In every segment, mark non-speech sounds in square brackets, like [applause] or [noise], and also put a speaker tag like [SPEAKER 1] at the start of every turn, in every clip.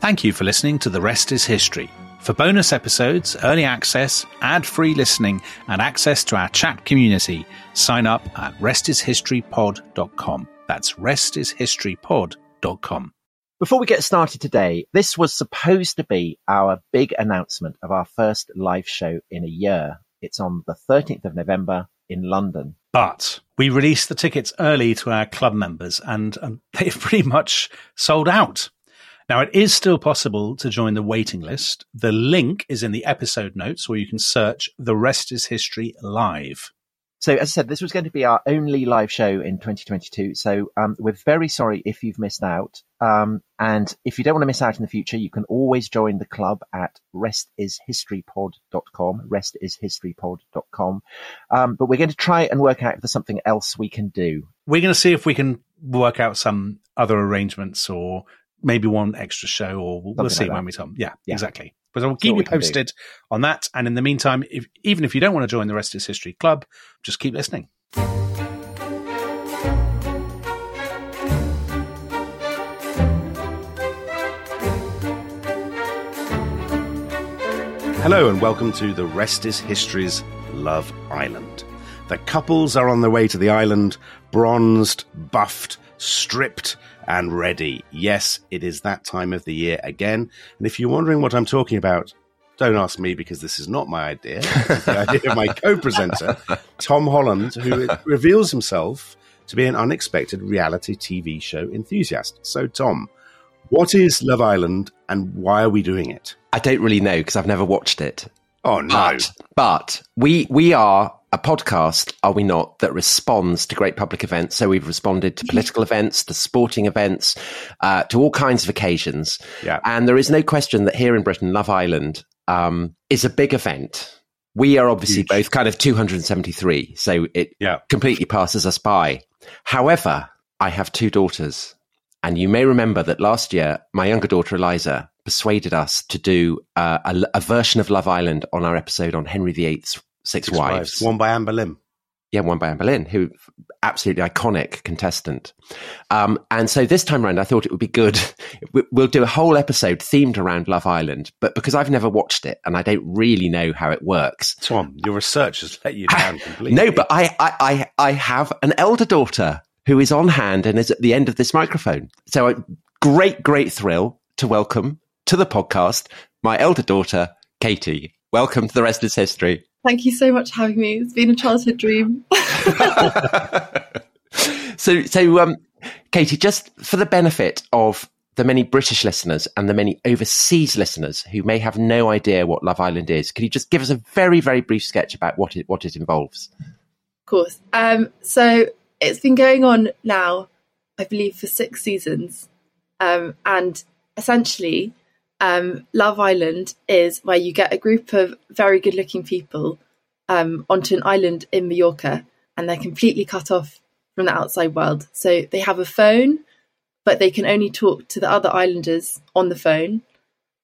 [SPEAKER 1] Thank you for listening to The Rest is History. For bonus episodes, early access, ad free listening, and access to our chat community, sign up at restishistorypod.com. That's restishistorypod.com.
[SPEAKER 2] Before we get started today, this was supposed to be our big announcement of our first live show in a year. It's on the 13th of November in London.
[SPEAKER 1] But we released the tickets early to our club members and um, [laughs] they've pretty much sold out. Now, it is still possible to join the waiting list. The link is in the episode notes where you can search The Rest is History Live.
[SPEAKER 2] So, as I said, this was going to be our only live show in 2022. So, um, we're very sorry if you've missed out. Um, and if you don't want to miss out in the future, you can always join the club at restishistorypod.com, restishistorypod.com. Um, but we're going to try and work out if there's something else we can do.
[SPEAKER 1] We're going to see if we can work out some other arrangements or maybe one extra show, or we'll, we'll see
[SPEAKER 2] like
[SPEAKER 1] when we come. Yeah,
[SPEAKER 2] Yeah.
[SPEAKER 1] exactly. But I'll keep you
[SPEAKER 2] we do.
[SPEAKER 1] posted on that. And in the meantime, if, even if you don't want to join the Rest is History Club, just keep listening.
[SPEAKER 3] Hello and welcome to The Rest is History's Love Island. The couples are on their way to the island, bronzed, buffed, stripped, and ready. Yes, it is that time of the year again. And if you're wondering what I'm talking about, don't ask me because this is not my idea. The [laughs] idea of my co-presenter, Tom Holland, who reveals himself to be an unexpected reality TV show enthusiast. So, Tom, what is Love Island and why are we doing it?
[SPEAKER 4] I don't really know because I've never watched it.
[SPEAKER 3] Oh no!
[SPEAKER 4] But, but we we are a podcast, are we not, that responds to great public events. So we've responded to political events, to sporting events, uh, to all kinds of occasions.
[SPEAKER 3] Yeah.
[SPEAKER 4] And there is no question that here in Britain, Love Island um, is a big event. We are obviously
[SPEAKER 3] Huge.
[SPEAKER 4] both kind of 273, so it
[SPEAKER 3] Yeah.
[SPEAKER 4] completely passes us by. However, I have two daughters, and you may remember that last year, my younger daughter Eliza persuaded us to do uh, a, a version of Love Island on our episode on Henry VIII's Six,
[SPEAKER 3] Six
[SPEAKER 4] Wives.
[SPEAKER 3] One by Anne Boleyn.
[SPEAKER 4] Yeah, one by Anne Boleyn, who absolutely iconic contestant. Um, and so this time around, I thought it would be good. [laughs] we- We'll do a whole episode themed around Love Island, but because I've never watched it and I don't really know how it works.
[SPEAKER 3] Tom, your research has let you down [laughs] completely.
[SPEAKER 4] No, but I, I, I, I have an elder daughter who is on hand and is at the end of this microphone. So a great, great thrill to welcome to the podcast my elder daughter, Katy. Welcome to the rest is history.
[SPEAKER 5] Thank you so much for having me. It's been a childhood dream. [laughs]
[SPEAKER 4] so, so, um, Katy, just for the benefit of the many British listeners and the many overseas listeners who may have no idea what Love Island is, could you just give us a very, very brief sketch about what it what it involves?
[SPEAKER 5] Of course. Um, so it's been going on now, I believe, for six seasons. Um, and essentially, um, Love Island is where you get a group of very good looking people um, onto an island in Mallorca and they're completely cut off from the outside world. So they have a phone, but they can only talk to the other islanders on the phone.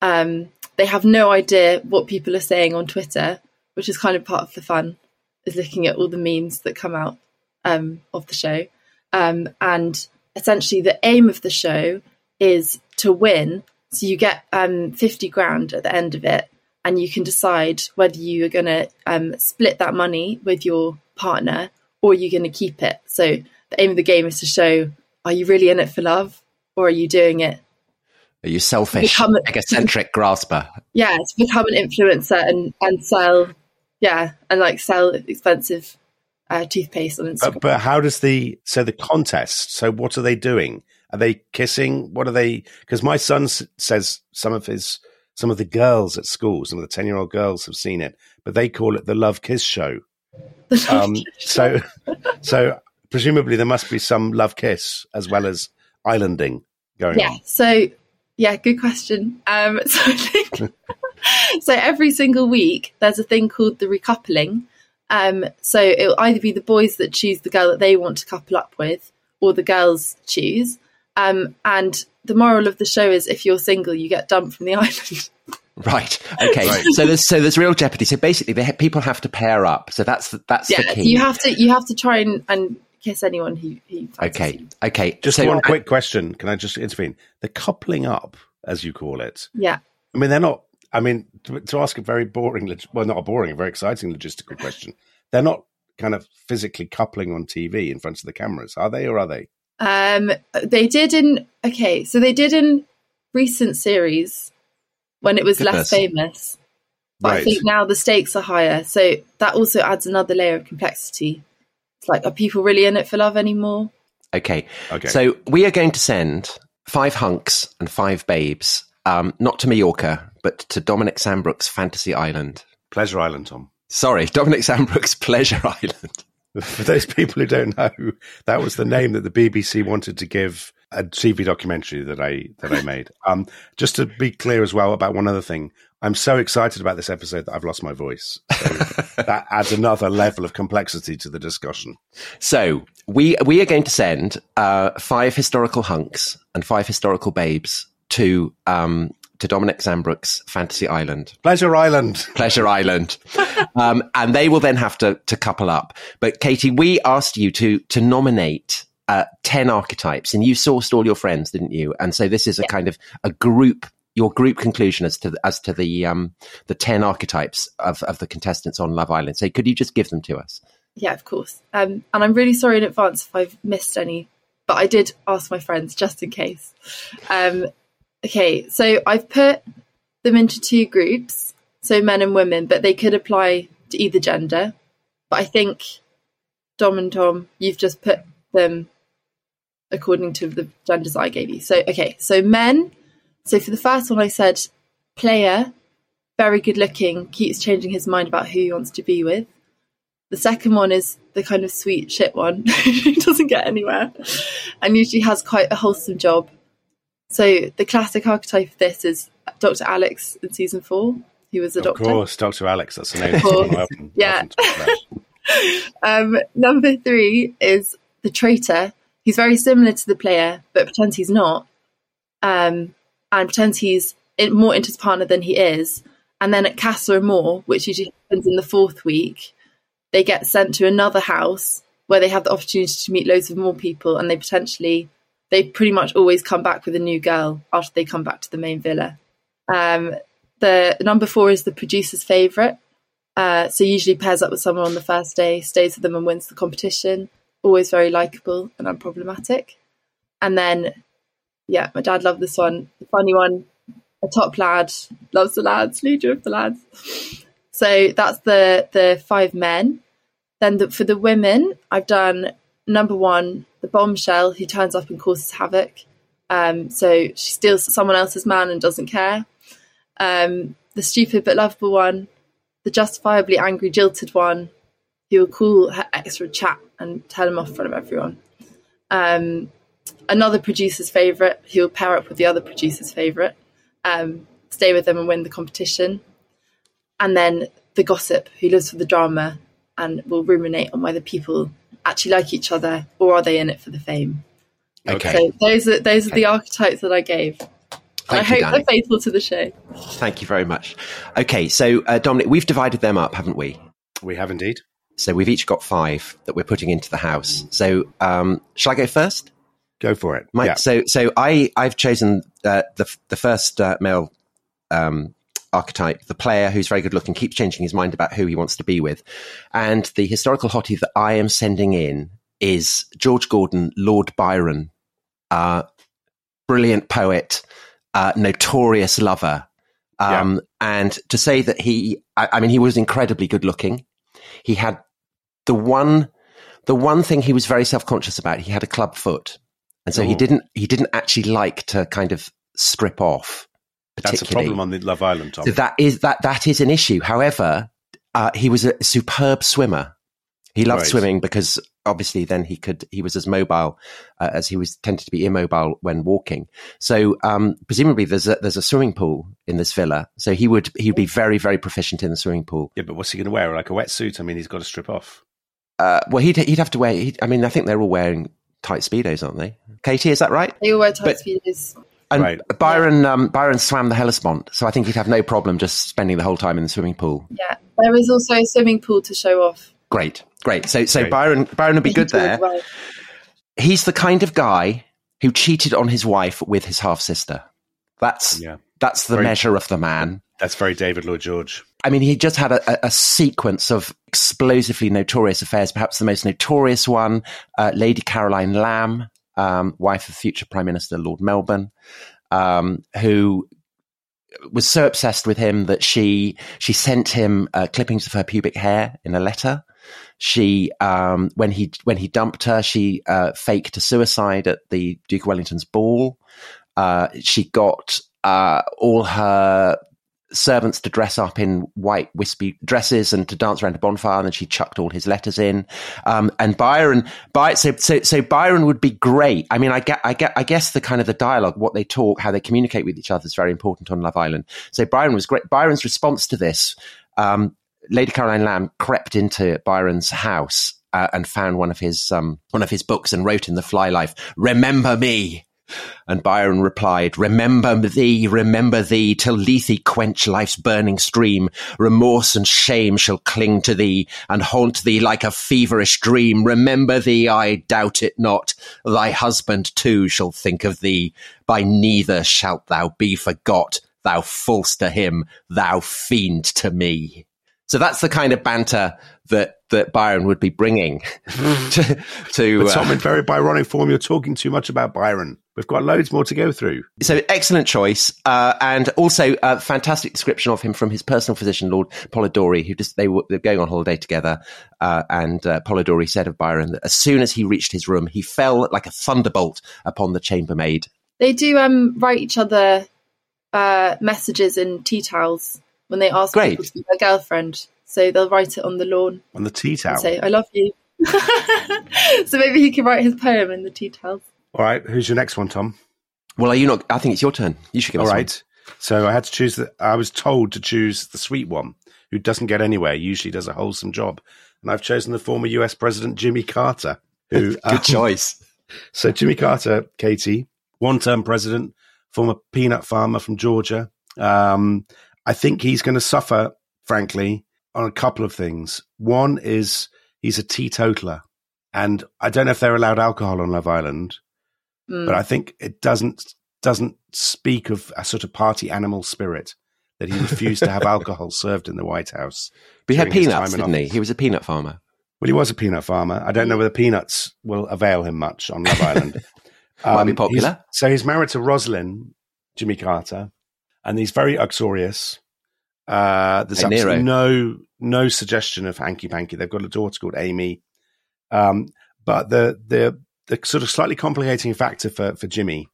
[SPEAKER 5] Um, they have no idea what people are saying on Twitter, which is kind of part of the fun, is looking at all the memes that come out um, of the show. Um, and essentially, the aim of the show is to win. So you get um, 50 grand at the end of it, and you can decide whether you are going to um, split that money with your partner or you're going to keep it. So the aim of the game is to show are you really in it for love or are you doing it
[SPEAKER 4] Are you selfish,
[SPEAKER 5] Become a-
[SPEAKER 4] egocentric grasper?
[SPEAKER 5] yeah to become an influencer and and sell yeah and like sell expensive uh, toothpaste on Instagram.
[SPEAKER 3] But, but how does the so the contest? So what are they doing? Are they kissing? What are they? Because my son s- says some of his some of the girls at school, some of the ten year old girls have seen it, but they call it the love kiss show. Um, so so presumably there must be some love kiss as well as islanding going
[SPEAKER 5] yeah
[SPEAKER 3] on.
[SPEAKER 5] so yeah good question um [laughs] so I think [laughs] so every single week there's a thing called the recoupling um so it'll either be the boys that choose the girl that they want to couple up with or the girls choose um and the moral of the show is if you're single you get dumped from the [laughs] island
[SPEAKER 4] Right. Okay.
[SPEAKER 3] Right.
[SPEAKER 4] So there's so there's real jeopardy. So basically, they, people have to pair up. So that's the, that's
[SPEAKER 5] yeah
[SPEAKER 4] the
[SPEAKER 5] so
[SPEAKER 4] key.
[SPEAKER 5] you have to you have to try and, and kiss anyone who, who
[SPEAKER 4] okay.
[SPEAKER 5] you.
[SPEAKER 4] Okay.
[SPEAKER 3] Just
[SPEAKER 4] so,
[SPEAKER 3] one quick question. Can I just intervene? The coupling up. as you call it.
[SPEAKER 5] Yeah.
[SPEAKER 3] I mean, they're not. I mean, to, to ask a very boring, well, not a boring, a very exciting logistical question. They're not kind of physically coupling on TV in front of the cameras, are they, or are they?
[SPEAKER 5] Um, they did in okay, so they did in recent series when it was
[SPEAKER 4] Goodness.
[SPEAKER 5] less famous. But I think now the stakes are higher, so that also adds another layer of complexity. It's like, are people really in it for love anymore?
[SPEAKER 4] Okay.
[SPEAKER 3] Okay.
[SPEAKER 4] So we are going to send five hunks and five babes, um, not to Mallorca, but to Dominic Sandbrook's Fantasy Island.
[SPEAKER 3] Pleasure Island, Tom.
[SPEAKER 4] Sorry, [laughs] Dominic Sandbrook's Pleasure Island.
[SPEAKER 3] For those people who don't know, that was the name that the BBC wanted to give a TV documentary that I that I made. [laughs] Um, just to be clear as well about one other thing, I'm so excited about this episode that I've lost my voice. So [laughs] that adds another level of complexity to the discussion.
[SPEAKER 4] So we we are going to send uh, five historical hunks and five historical babes to um, to Dominic Sandbrook's Fantasy Island.
[SPEAKER 3] Pleasure Island. [laughs]
[SPEAKER 4] Pleasure Island, um, and they will then have to to couple up. But Katy, we asked you to to nominate uh, ten archetypes, and you sourced all your friends, didn't you? And so this is a kind of a group. Your group conclusion as to as to the um, the ten archetypes of, of the contestants on Love Island. So could you just give them to us?
[SPEAKER 5] Yeah, of course. Um, and I'm really sorry in advance if I've missed any, but I did ask my friends just in case. Um, okay, so I've put them into two groups, so men and women, but they could apply to either gender. But I think Dom and Tom, you've just put them according to the genders I gave you. So okay, so men. So for the first one, I said player, very good looking, keeps changing his mind about who he wants to be with. The second one is the kind of sweet shit one [laughs] who doesn't get anywhere and usually has quite a wholesome job. So the classic archetype of this is Dr. Alex in season four, He was a
[SPEAKER 3] Of
[SPEAKER 5] doctor.
[SPEAKER 3] Of course, Dr. Alex. That's the name.
[SPEAKER 5] Of course.
[SPEAKER 3] Often-
[SPEAKER 5] Yeah.
[SPEAKER 3] often. [laughs]
[SPEAKER 5] Um, number three is the traitor. He's very similar to the player, but pretends he's not, um, and pretends he's in, more into his partner than he is. And then at Casa Amor, which usually happens in the fourth week, they get sent to another house where they have the opportunity to meet loads of more people, and they potentially, they pretty much always come back with a new girl after they come back to the main villa. Um, the number four is the producer's favourite. Uh, so usually pairs up with someone on the first day, stays with them and wins the competition. Always very likable and unproblematic. And then, yeah, my dad loved this one. The funny one, a top lad, loves the lads, leader of the lads. So that's the the five men. Then the, for the women, I've done number one, the bombshell who turns up and causes havoc. Um, so she steals someone else's man and doesn't care. Um, the stupid but lovable one, the justifiably angry, jilted one who will call her ex for a chat and tell him off in front of everyone. Um, another producer's favourite who will pair up with the other producer's favourite, um, stay with them and win the competition. And then the gossip who lives for the drama and will ruminate on whether people actually like each other or are they in it for the fame.
[SPEAKER 4] Okay.
[SPEAKER 5] So those are those are the archetypes that I gave. And I
[SPEAKER 4] you,
[SPEAKER 5] hope
[SPEAKER 4] Danny.
[SPEAKER 5] they're faithful to the show.
[SPEAKER 4] Thank you very much. Okay, so uh, Dominic, we've divided them up, haven't we?
[SPEAKER 3] We have indeed.
[SPEAKER 4] So we've each got five that we're putting into the house. So um, shall I go first?
[SPEAKER 3] Go for it.
[SPEAKER 4] Mike,
[SPEAKER 3] yeah.
[SPEAKER 4] so so I I've chosen uh, the the first uh, male um, archetype, the player who's very good looking, keeps changing his mind about who he wants to be with, and the historical hottie that I am sending in is George Gordon, Lord Byron, uh, brilliant poet, uh, notorious lover, um, and to say that he, I, I mean, he was incredibly good looking. He had the one the one thing he was very self conscious about. He had a club foot, and so he didn't he didn't actually like to kind of strip off.
[SPEAKER 3] That's a problem on the Love Island, Tom.
[SPEAKER 4] So that is that that is an issue. However, uh, he was a superb swimmer. He loved
[SPEAKER 3] Right.
[SPEAKER 4] swimming because obviously then he could he was as mobile uh, as he was tended to be immobile when walking. So um, presumably there's a there's a swimming pool in this villa. So he would he would be very very proficient in the swimming pool.
[SPEAKER 3] yeah, but what's he going to wear? Like a wetsuit? I mean, he's got to strip off.
[SPEAKER 4] Uh, well, he'd he'd have to wear. He'd, I mean, I think they're all wearing tight speedos, aren't they? Katy, is that right?
[SPEAKER 5] They all wear tight
[SPEAKER 4] But-
[SPEAKER 5] speedos.
[SPEAKER 4] And
[SPEAKER 3] Right.
[SPEAKER 4] Byron um, Byron swam the Hellespont, so I think he'd have no problem just spending the whole time in the swimming pool.
[SPEAKER 5] Yeah, there is also a swimming pool to show off.
[SPEAKER 4] Great, great. So so
[SPEAKER 3] Great.
[SPEAKER 4] Byron Byron would be good
[SPEAKER 5] He did
[SPEAKER 4] there.
[SPEAKER 5] well.
[SPEAKER 4] He's the kind of guy who cheated on his wife with his half sister. That's
[SPEAKER 3] Yeah.
[SPEAKER 4] that's the
[SPEAKER 3] Very-
[SPEAKER 4] measure of the man.
[SPEAKER 3] That's very David Lloyd George.
[SPEAKER 4] I mean, he just had a, a- a sequence of explosively notorious affairs. Perhaps the most notorious one, uh, Lady Caroline Lamb, um, wife of future Prime Minister Lord Melbourne, um, who was so obsessed with him that she she sent him uh, clippings of her pubic hair in a letter. She, um, when he when he dumped her, she uh, faked a suicide at the Duke of Wellington's ball. Uh, she got uh, all her servants to dress up in white wispy dresses and to dance around a bonfire, and then she chucked all his letters in. Um, and Byron, By, so, so, so Byron would be great. I mean, I get, I get, I guess the kind of the dialogue, what they talk, how they communicate with each other is very important on Love Island. So Byron was great. Byron's response to this, um, Lady Caroline Lamb crept into Byron's house uh, and found one of his um, one of his books and wrote in the flyleaf, "Remember me." And Byron replied, Remember thee, remember thee, till Lethe quench life's burning stream. Remorse and shame shall cling to thee and haunt thee like a feverish dream. Remember thee, I doubt it not. Thy husband too shall think of thee. By neither shalt thou be forgot. Thou false to him, thou fiend to me. So that's the kind of banter that, that Byron would be bringing [laughs] [laughs] to, to
[SPEAKER 3] But
[SPEAKER 4] uh,
[SPEAKER 3] Tom, in very Byronic form, you're talking too much about Byron. We've got loads more to go through.
[SPEAKER 4] So excellent choice, uh, and also a fantastic description of him from his personal physician, Lord Polidori, who just they were, they were going on holiday together, uh, and uh, Polidori said of Byron that as soon as he reached his room, he fell like a thunderbolt upon the chambermaid.
[SPEAKER 5] They do um, write each other uh, messages in tea towels when they ask
[SPEAKER 4] Great.
[SPEAKER 5] people to be their girlfriend. So they'll write it on the lawn
[SPEAKER 3] On the tea towel.
[SPEAKER 5] and say, I love you. [laughs] so maybe he can write his poem in the tea towels.
[SPEAKER 3] All right, who's your next one, Tom?
[SPEAKER 4] Well, are you not? I think it's your turn. You should give
[SPEAKER 3] All
[SPEAKER 4] us
[SPEAKER 3] right. So I had to choose the, I was told to choose the sweet one who doesn't get anywhere, usually does a wholesome job. And I've chosen the former US President Jimmy Carter, who,
[SPEAKER 4] one. [laughs] Good
[SPEAKER 3] um,
[SPEAKER 4] choice. [laughs]
[SPEAKER 3] So Jimmy Carter, Katy, one-term president, former peanut farmer from Georgia. Um, I think he's going to suffer, frankly, on a couple of things. One is he's a teetotaler, and I don't know if they're allowed alcohol on Love Island,
[SPEAKER 5] Mm.
[SPEAKER 3] but I think it doesn't doesn't speak of a sort of party animal spirit that he refused to have [laughs] alcohol served in the White House.
[SPEAKER 4] But he had peanuts, didn't he? He was a peanut farmer.
[SPEAKER 3] Well, he was a peanut farmer. I don't know whether peanuts will avail him much on Love [laughs] Island.
[SPEAKER 4] Might be
[SPEAKER 3] he's-
[SPEAKER 4] popular.
[SPEAKER 3] So he's married to Rosalynn, Jimmy Carter, and he's very uxorious. Uh, there's
[SPEAKER 4] Nero.
[SPEAKER 3] absolutely no no suggestion of hanky panky. They've got a daughter called Amy, um, but the the the sort of slightly complicating factor for for Jimmy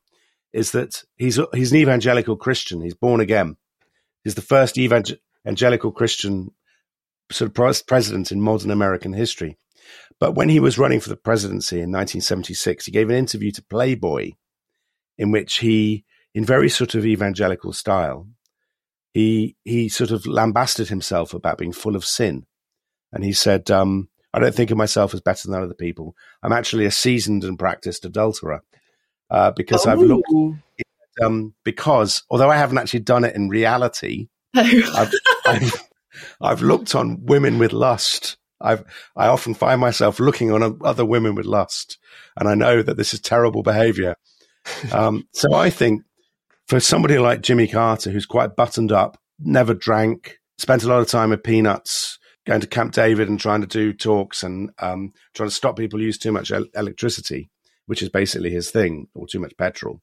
[SPEAKER 3] is that he's he's an evangelical Christian. He's born again. He's the first evangelical Christian sort of pres- president in modern American history. But when he was running for the presidency in 1976, he gave an interview to Playboy in which he, in very sort of evangelical style, he he sort of lambasted himself about being full of sin, and he said, um, "I don't think of myself as better than other people. I'm actually a seasoned and practiced adulterer uh, because I've looked
[SPEAKER 5] Ooh.
[SPEAKER 3] um, because although I haven't actually done it in reality, [laughs] I've, I've, I've looked on women with lust. I've, I often find myself looking on other women with lust, and I know that this is terrible behavior. Um, so I think for somebody like Jimmy Carter, who's quite buttoned up, never drank, spent a lot of time with peanuts, going to Camp David and trying to do talks and um, trying to stop people use too much el- electricity, which is basically his thing, or too much petrol.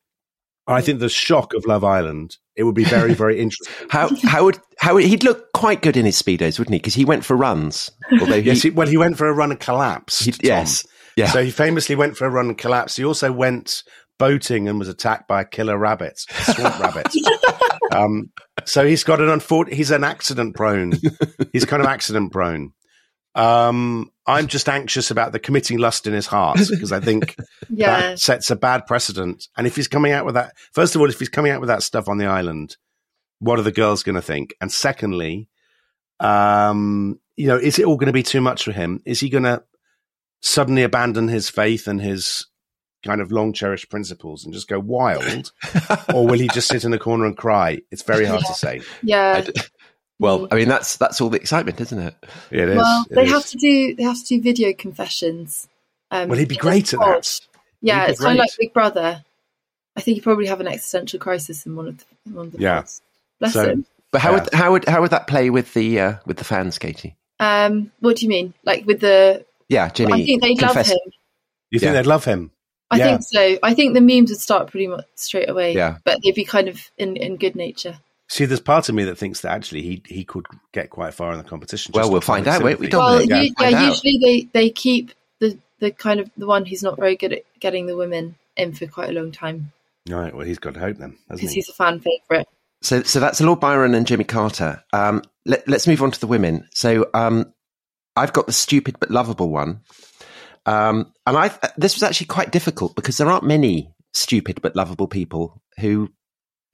[SPEAKER 3] I think the shock of Love Island, it would be very, very [laughs] interesting.
[SPEAKER 4] How how would how would, he'd look quite good in his speedos, wouldn't he? Because he went for runs. Although he,
[SPEAKER 3] Yes, he, well, he went for a run and collapsed.
[SPEAKER 4] he- yes, yeah.
[SPEAKER 3] So he famously went for a run and collapsed. He also went boating and was attacked by a killer rabbit, swamp rabbit. [laughs] Um, so he's got an unfortunate. He's an accident prone. He's kind of accident prone. Um, I'm just anxious about the committing lust in his heart because I think [laughs]
[SPEAKER 5] yeah.
[SPEAKER 3] that sets a bad precedent. And if he's coming out with that, first of all, if he's coming out with that stuff on the island, what are the girls going to think? And secondly, um, you know, is it all going to be too much for him? Is he going to suddenly abandon his faith and his kind of long cherished principles and just go wild? [laughs] or will he just sit in the corner and cry? It's very hard to say.
[SPEAKER 5] Yeah.
[SPEAKER 4] I d- well, I mean that's that's all the excitement, isn't it?
[SPEAKER 3] It is.
[SPEAKER 5] well,
[SPEAKER 3] it
[SPEAKER 5] they
[SPEAKER 3] is.
[SPEAKER 5] have to do they have to do video confessions. Um,
[SPEAKER 3] Well, he'd be great at that.
[SPEAKER 5] Yeah,
[SPEAKER 3] He'd be
[SPEAKER 5] it's kind of like. Big Brother. I think he probably have an existential crisis in one of the, in one of the
[SPEAKER 3] Yeah.
[SPEAKER 5] parts. Bless
[SPEAKER 3] So-
[SPEAKER 5] him.
[SPEAKER 4] But how
[SPEAKER 3] Yeah.
[SPEAKER 4] would how would how would that play with the uh, with the fans, Katy?
[SPEAKER 5] Um, what do you mean? Like with the?
[SPEAKER 4] Yeah, Jimmy.
[SPEAKER 5] I think they'd love him.
[SPEAKER 3] You think
[SPEAKER 4] Yeah.
[SPEAKER 3] they'd love him?
[SPEAKER 5] I
[SPEAKER 3] Yeah.
[SPEAKER 5] think so. I think the memes would start pretty much straight away.
[SPEAKER 4] Yeah.
[SPEAKER 5] but they'd be kind of in, in good nature.
[SPEAKER 3] See, there's part of me that thinks that actually he he could get quite far in the competition.
[SPEAKER 4] Well, we'll find out, won't we. Don't
[SPEAKER 5] well,
[SPEAKER 4] they?
[SPEAKER 5] yeah,
[SPEAKER 4] Yeah,
[SPEAKER 5] yeah
[SPEAKER 4] find out.
[SPEAKER 5] usually they they keep the the kind of the one who's not very good at getting the women in for quite a long time
[SPEAKER 3] Right. well, he's got hope then,
[SPEAKER 5] because
[SPEAKER 3] he?
[SPEAKER 5] he's a fan favorite.
[SPEAKER 4] So, so that's Lord Byron and Jimmy Carter. Um, let, us move on to the women. So, um, I've got the stupid but lovable one, um, and I this was actually quite difficult because there aren't many stupid but lovable people who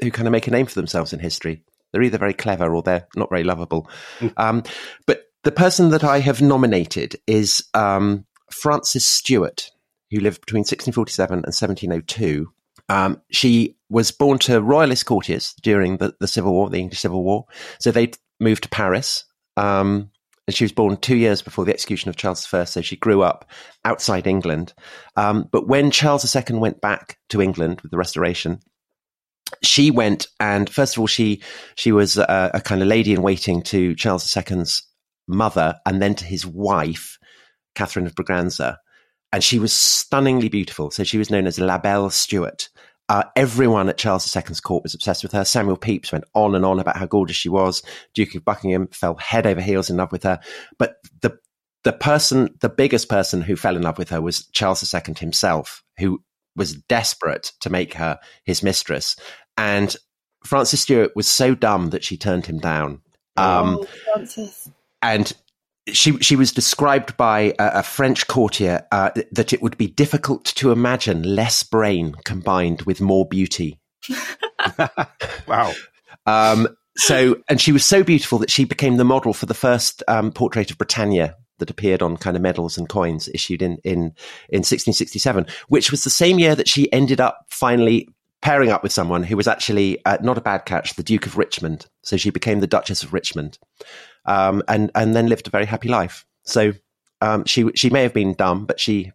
[SPEAKER 4] who kind of make a name for themselves in history. They're either very clever or they're not very lovable. um, but the person that I have nominated is um, Frances Stewart, who lived between 1647 and 1702. Um, she was born to royalist courtiers during the, the Civil War, the English Civil War. So they moved to Paris. Um, and she was born two years before the execution of Charles I. So she grew up outside England. Um, but when Charles II went back to England with the Restoration, she went and first of all, she she was a, a kind of lady in waiting to Charles II's mother, and then to his wife, Catherine of Braganza and she was stunningly beautiful. So she was known as La Belle Stuart. Uh, everyone at Charles II's court was obsessed with her. Samuel Pepys went on and on about how gorgeous she was. Duke of Buckingham fell head over heels in love with her. But the the person, the biggest person who fell in love with her was Charles II himself, who was desperate to make her his mistress. And Frances Stuart was so dumb that she turned him down. Um,
[SPEAKER 5] oh,
[SPEAKER 4] and she she was described by a, a French courtier uh, that it would be difficult to imagine less brain combined with more beauty. [laughs]
[SPEAKER 3] Wow.
[SPEAKER 4] Um, so, and she was so beautiful that she became the model for the first um, portrait of Britannia that appeared on kind of medals and coins issued in in in 1667, which was the same year that she ended up finally pairing up with someone who was actually uh, not a bad catch, the Duke of Richmond. So she became the Duchess of Richmond, um, and and then lived a very happy life. So um, she she may have been dumb, but she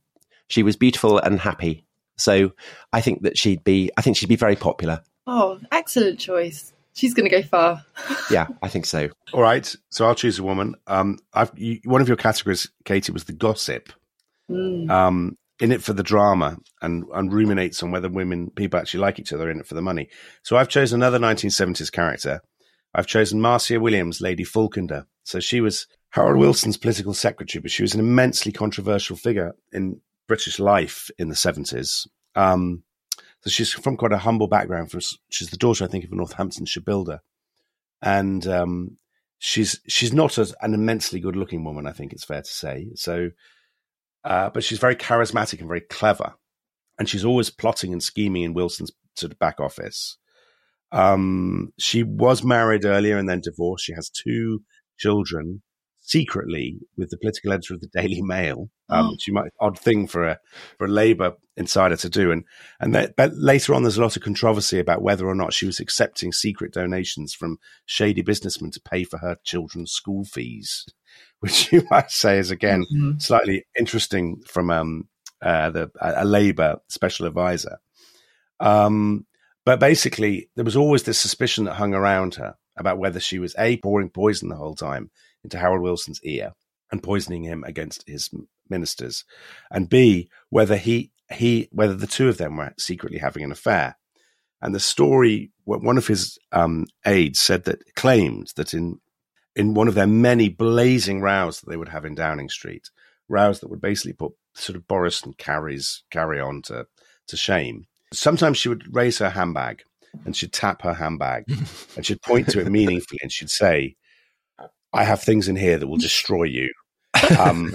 [SPEAKER 4] she was beautiful and happy. So I think that she'd be I think she'd be very popular.
[SPEAKER 5] Oh, excellent choice. She's going to go far. [laughs]
[SPEAKER 4] Yeah, I think so.
[SPEAKER 3] All right. So I'll choose a woman. Um, I've you, one of your categories, Katy, was the gossip.
[SPEAKER 5] Mm.
[SPEAKER 3] Um, in it for the drama and and ruminates on whether women people actually like each other in it for the money. So I've chosen another 1970s character. I've chosen Marcia Williams, Lady Falkender. So she was Harold Wilson's political secretary, but she was an immensely controversial figure in British life in the 70s. Um, so she's from quite a humble background. From, she's the daughter, I think, of a Northamptonshire builder, and um, she's she's not an immensely good-looking woman. I think it's fair to say. So, uh, but she's very charismatic and very clever, and she's always plotting and scheming in Wilson's sort of back office. Um, she was married earlier and then divorced. She has two children secretly with the political editor of the Daily Mail. Um,
[SPEAKER 5] Oh.
[SPEAKER 3] which you might odd thing for a for a Labour insider to do, and and that, but later on, there's a lot of controversy about whether or not she was accepting secret donations from shady businessmen to pay for her children's school fees, [laughs] which you might say is again
[SPEAKER 5] Mhm.
[SPEAKER 3] slightly interesting from um, uh, the a, a Labour special advisor. Um, but basically, there was always this suspicion that hung around her about whether she was a pouring poison the whole time into Harold Wilson's ear and poisoning him against his ministers, and b whether he he whether the two of them were secretly having an affair. And the story, one of his um, aides said that claimed that in in one of their many blazing rows that they would have in Downing Street, rows that would basically put sort of Boris and Carrie's carry on to to shame. Sometimes she would raise her handbag and she'd tap her handbag [laughs] and she'd point to it meaningfully and she'd say, "I have things in here that will destroy you." [laughs] Um,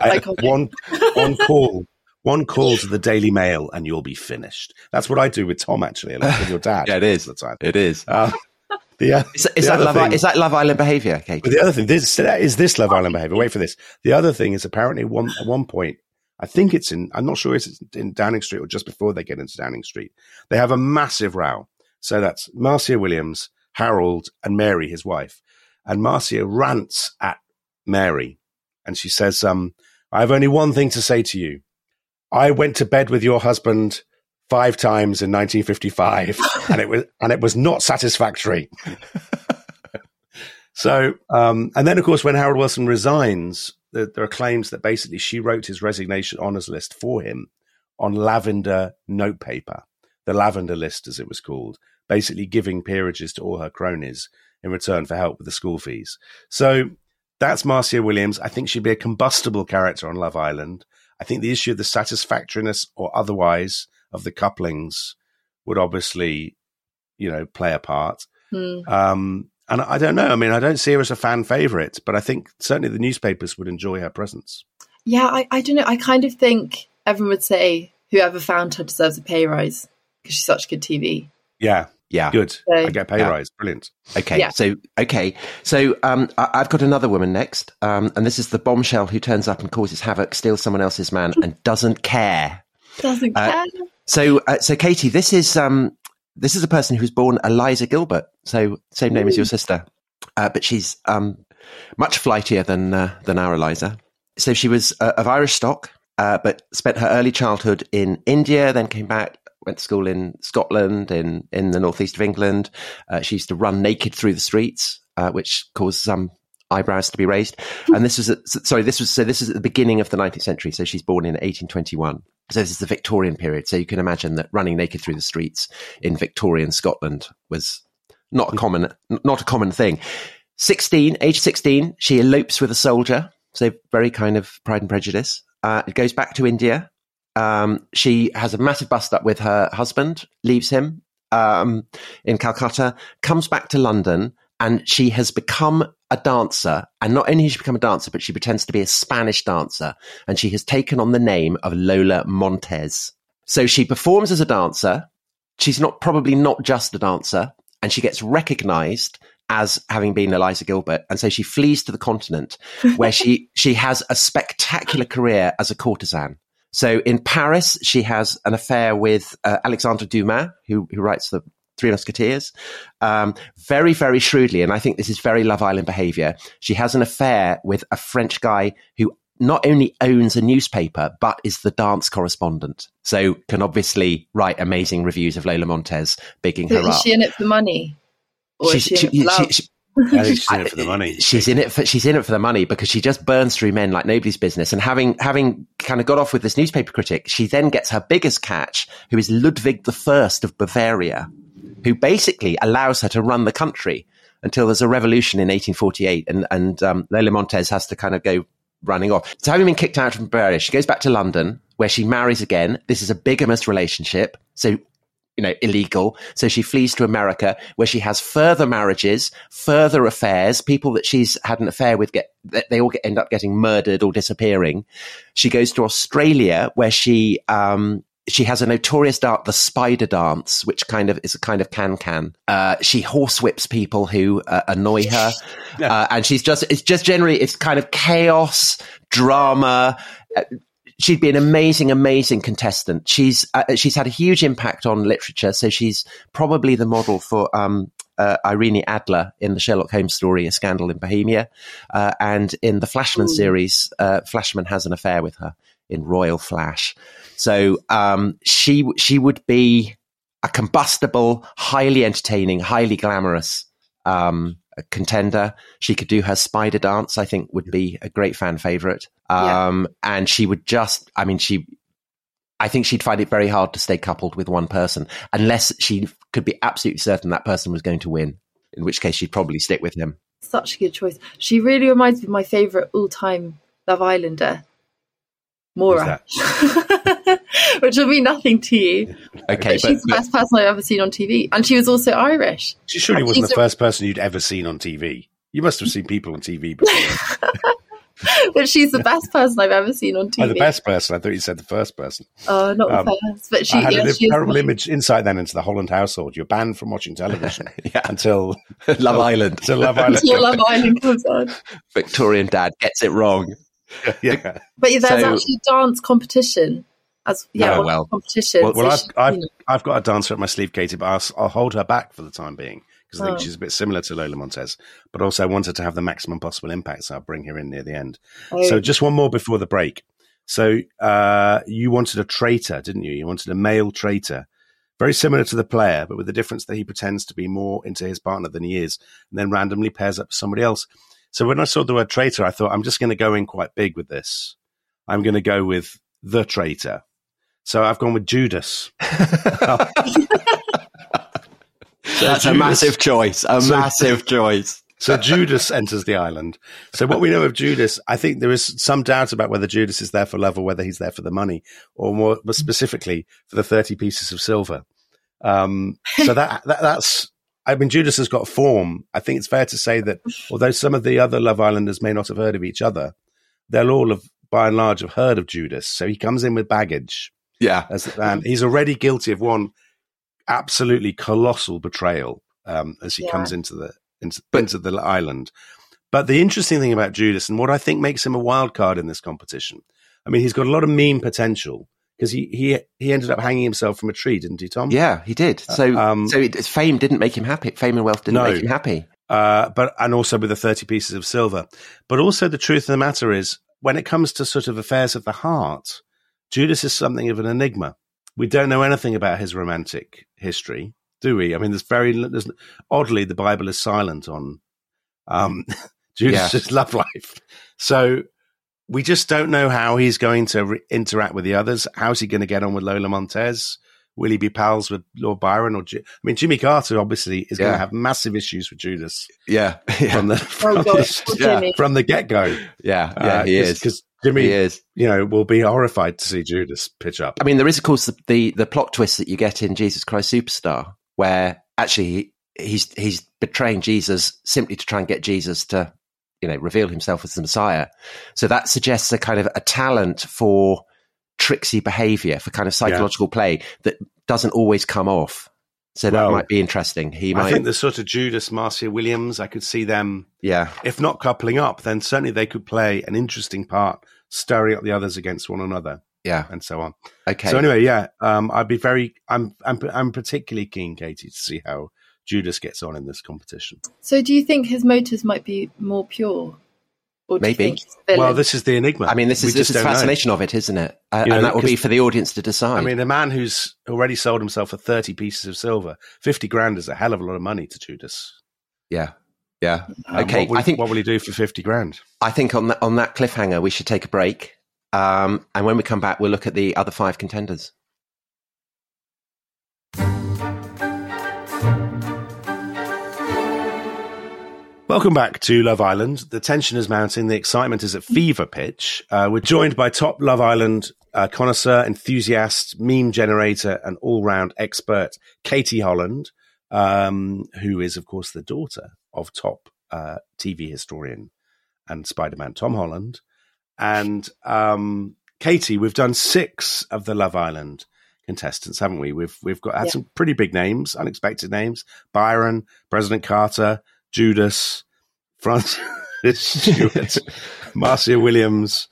[SPEAKER 3] I- one one call. One call to the Daily Mail and you'll be finished. That's what I do with Tom, actually, like with your dad. [laughs]
[SPEAKER 4] Yeah, it is.
[SPEAKER 3] the time.
[SPEAKER 4] It is.
[SPEAKER 3] Uh, the, uh,
[SPEAKER 4] Is, is
[SPEAKER 3] the
[SPEAKER 4] that love?
[SPEAKER 3] thing-
[SPEAKER 4] is that Love Island behaviour, Kate?
[SPEAKER 3] but the other thing, this is this Love Island behavior. Wait for this. The other thing is apparently one at one point, I think it's in. I'm not sure if it's in Downing Street or just before they get into Downing Street. They have a massive row. So that's Marcia Williams, Harold, and Mary, his wife. And Marcia rants at Mary, and she says, "Um, I have only one thing to say to you. I went to bed with your husband five times in 1955, [laughs] and it was and it was not satisfactory. [laughs] so, um, and then of course, when Harold Wilson resigns, there, there are claims that basically she wrote his resignation honours list for him on lavender notepaper, the lavender list, as it was called, basically giving peerages to all her cronies in return for help with the school fees. So that's Marcia Williams. I think she'd be a combustible character on Love Island. I think the issue of the satisfactoriness or otherwise of the couplings would obviously, you know, play a part.
[SPEAKER 5] Hmm.
[SPEAKER 3] Um, and I don't know. I mean, I don't see her as a fan favorite, but I think certainly the newspapers would enjoy her presence.
[SPEAKER 5] Yeah, I, I don't know. I kind of think everyone would say whoever found her deserves a pay rise because she's such good TV.
[SPEAKER 3] Yeah,
[SPEAKER 4] Yeah.
[SPEAKER 3] good.
[SPEAKER 5] So-
[SPEAKER 3] I get a pay
[SPEAKER 4] Yeah.
[SPEAKER 3] rise. Brilliant.
[SPEAKER 4] Okay,
[SPEAKER 5] Yeah.
[SPEAKER 4] so okay, so um, I- I've got another woman next, um, and this is the bombshell who turns up and causes havoc, steals someone else's man, and [laughs] doesn't care.
[SPEAKER 5] Doesn't
[SPEAKER 4] Uh,
[SPEAKER 5] care.
[SPEAKER 4] So, uh, so Katy, this is um, this is a person who's born Eliza Gilbert, so same name as your sister, uh, but she's um, much flightier than uh, than our Eliza. So she was uh, of Irish stock, uh, but spent her early childhood in India, then came back, went to school in Scotland, in in the northeast of England. Uh, she used to run naked through the streets, uh, which caused some eyebrows to be raised. And this was at, sorry, this was so this is at the beginning of the 19th century. So she's born in 1821. So this is the Victorian period. So you can imagine that running naked through the streets in Victorian Scotland was not a common not a common thing. 16, age 16, she elopes with a soldier. So very kind of Pride and Prejudice. Uh, it goes back to India. Um, she has a massive bust up with her husband, leaves him um, in Calcutta, comes back to London, and she has become a dancer. And not only has she become a dancer, but she pretends to be a Spanish dancer. And she has taken on the name of Lola Montez. So she performs as a dancer. She's not probably not just a dancer, and she gets recognized as having been Eliza Gilbert. And so she flees to the continent where she, [laughs] she has a spectacular career as a courtesan. So in Paris, she has an affair with uh, Alexandre Dumas, who, who writes the Three Musketeers, um, very, very shrewdly. And I think this is very Love Island behavior. She has an affair with a French guy who not only owns a newspaper, but is the dance correspondent. So can obviously write amazing reviews of Lola Montez, bigging
[SPEAKER 5] So
[SPEAKER 4] her
[SPEAKER 5] is
[SPEAKER 4] up.
[SPEAKER 5] she in it for money? Or is she in it for
[SPEAKER 4] she-
[SPEAKER 5] love?
[SPEAKER 4] she-
[SPEAKER 3] I think [laughs] she's in it for the money.
[SPEAKER 4] She's in it for she's in it for the money because she just burns through men like nobody's business. And having having kind of got off with this newspaper critic, she then gets her biggest catch, who is Ludwig the First of Bavaria, who basically allows her to run the country until there's a revolution in 1848, and and um, Lola Montez has to kind of go running off. So having been kicked out from Bavaria, she goes back to London where she marries again. This is a bigamous relationship, so you know, illegal. So she flees to America where she has further marriages, further affairs. People that she's had an affair with get, they all get, end up getting murdered or disappearing. She goes to Australia where she, um, she has a notorious dance, the spider dance, which kind of is a kind of can can. Uh, she horsewhips people who uh, annoy her, [laughs] uh, and she's just it's just generally it's kind of chaos, drama. She'd be an amazing, amazing contestant. She's uh, she's had a huge impact on literature, so she's probably the model for um, uh, Irene Adler in the Sherlock Holmes story, A Scandal in Bohemia, uh, and in the Flashman series, uh, Flashman has an affair with her in Royal Flash. So um, she she would be a combustible, highly entertaining, highly glamorous um, a contender. She could do her spider dance. I think would be a great fan favorite.
[SPEAKER 5] Yeah.
[SPEAKER 4] Um, and she would just, I mean, she, I think she'd find it very hard to stay coupled with one person unless she could be absolutely certain that person was going to win. In which case, she'd probably stick with him.
[SPEAKER 5] Such a good choice. She really reminds me of my favourite all-time Love Islander, Maura, [laughs] [laughs] which will be nothing to you.
[SPEAKER 4] Okay,
[SPEAKER 5] but she's the best person I've ever seen on TV, and she was also Irish.
[SPEAKER 3] She surely
[SPEAKER 5] And
[SPEAKER 3] wasn't the
[SPEAKER 5] a-
[SPEAKER 3] first person you'd ever seen on TV. You must have seen people on TV before.
[SPEAKER 5] but she's the best person I've ever seen on TV.
[SPEAKER 3] oh, the best person. I thought you said the first person.
[SPEAKER 5] Oh, not
[SPEAKER 3] Um,
[SPEAKER 5] the first, but she.
[SPEAKER 3] I had
[SPEAKER 5] yeah,
[SPEAKER 3] a
[SPEAKER 5] she
[SPEAKER 3] terrible image insight then into the Holland household. You're banned from watching television [laughs]
[SPEAKER 4] Yeah.
[SPEAKER 3] until [laughs]
[SPEAKER 4] Love Island.
[SPEAKER 3] until Love Island.
[SPEAKER 5] Until Love Island comes on.
[SPEAKER 4] Victorian dad gets it wrong.
[SPEAKER 3] yeah.
[SPEAKER 5] But there's
[SPEAKER 4] So-
[SPEAKER 5] actually a dance competition. As yeah,
[SPEAKER 4] Oh, well.
[SPEAKER 5] competitions.
[SPEAKER 3] Well, well
[SPEAKER 5] So
[SPEAKER 3] I've,
[SPEAKER 5] she-
[SPEAKER 3] I've, I've got a dancer at my sleeve, Katy, but I'll, I'll hold her back for the time being because I think
[SPEAKER 5] Oh.
[SPEAKER 3] she's a bit similar to Lola Montez. But also, I wanted to have the maximum possible impact, so I'll bring her in near the end.
[SPEAKER 5] oh,
[SPEAKER 3] So, just one more before the break. So uh, you wanted a traitor, didn't you? You wanted a male traitor, very similar to the player, but with the difference that he pretends to be more into his partner than he is, and then randomly pairs up with somebody else. So when I saw the word traitor, I thought I'm just going to go in quite big with this. I'm going to go with the traitor. So I've gone with Judas. [laughs]
[SPEAKER 4] That's a massive choice. A
[SPEAKER 3] So-
[SPEAKER 4] massive choice.
[SPEAKER 3] So Judas enters the island. So what we know of Judas, I think there is some doubt about whether Judas is there for love or whether he's there for the money, or more more specifically for the thirty pieces of silver. Um, so that, that that's. I mean, Judas has got form. I think it's fair to say that although some of the other Love Islanders may not have heard of each other, they'll all have, by and large, have heard of Judas. So he comes in with baggage,
[SPEAKER 4] Yeah.
[SPEAKER 3] as, and he's already guilty of one absolutely colossal betrayal um, as he
[SPEAKER 5] Yeah.
[SPEAKER 3] comes into the into, into the island. But the interesting thing about Judas and what I think makes him a wild card in this competition, I mean, he's got a lot of meme potential because he he he ended up hanging himself from a tree, didn't he, Tom?
[SPEAKER 4] Yeah, he did. So,
[SPEAKER 3] um,
[SPEAKER 4] so it, fame didn't make him happy. Fame and wealth didn't
[SPEAKER 3] No.
[SPEAKER 4] make him happy.
[SPEAKER 3] uh, but and also with the 30 pieces of silver. But also the truth of the matter is, when it comes to sort of affairs of the heart, Judas is something of an enigma. We don't know anything about his romantic history, do we? I mean, there's very there's, oddly the Bible is silent on um, [laughs] Judas's love life, so we just don't know how he's going to re- interact with the others. How's he going to get on with Lola Montez? Will he be pals with Lord Byron or? Ji- I mean, Jimmy Carter obviously is going to have massive issues with Judas
[SPEAKER 4] Yeah. [laughs] Yeah.
[SPEAKER 3] from the
[SPEAKER 5] Oh
[SPEAKER 3] from,
[SPEAKER 5] god,
[SPEAKER 3] the,
[SPEAKER 4] yeah,
[SPEAKER 3] from the get go.
[SPEAKER 4] yeah. Yeah. he is.
[SPEAKER 3] because Jimmy,
[SPEAKER 4] is.
[SPEAKER 3] you know, will be horrified to see Judas pitch up.
[SPEAKER 4] I mean, there is, of course, the, the, the plot twist that you get in Jesus Christ Superstar, where actually he, he's he's betraying Jesus simply to try and get Jesus to, you know, reveal himself as the Messiah. So that suggests a kind of a talent for tricksy behavior, for kind of psychological play that doesn't always come off. So that
[SPEAKER 3] Well,
[SPEAKER 4] might be interesting. He might,
[SPEAKER 3] I think the sort of Judas, Marcia Williams, I could see them,
[SPEAKER 4] yeah,
[SPEAKER 3] if not coupling up, then certainly they could play an interesting part, stirring up the others against one another,
[SPEAKER 4] yeah,
[SPEAKER 3] and so on.
[SPEAKER 4] okay.
[SPEAKER 3] So anyway, yeah, um, I'd be very, I'm, I'm, I'm particularly keen, Katy, to see how Judas gets on in this competition.
[SPEAKER 5] So, do you think his motives might be more pure? Or
[SPEAKER 4] Maybe.
[SPEAKER 5] think he's a villain?
[SPEAKER 3] Well, this is the enigma.
[SPEAKER 4] I mean, this
[SPEAKER 3] We
[SPEAKER 4] is this
[SPEAKER 3] just
[SPEAKER 4] is the
[SPEAKER 3] don't know.
[SPEAKER 4] fascination of it, isn't it? Uh,
[SPEAKER 3] You know,
[SPEAKER 4] and that will be for the audience to decide.
[SPEAKER 3] I mean, a man who's already sold himself for 30 pieces of silver, 50 grand is a hell of a lot of money to Judas.
[SPEAKER 4] yeah, yeah.
[SPEAKER 3] Um,
[SPEAKER 4] okay,
[SPEAKER 3] will,
[SPEAKER 4] I think
[SPEAKER 3] what will he do for 50 grand?
[SPEAKER 4] I think on that on that cliffhanger we should take a break, um, and when we come back, we'll look at the other five contenders.
[SPEAKER 3] Welcome back to Love Island. The tension is mounting. The excitement is at fever pitch. Uh, we're joined by top Love Island uh, connoisseur, enthusiast, meme generator, and all round expert, Katy Holland, um, who is, of course, the daughter of top uh, TV historian and Spider Man Tom Holland. And um, Katy, we've done six of the Love Island contestants, haven't we? We've we've got had
[SPEAKER 5] Yeah.
[SPEAKER 3] some pretty big names, unexpected names: Byron, President Carter, Judas, Frances [laughs] [laughs] Stewart, Marcia Williams,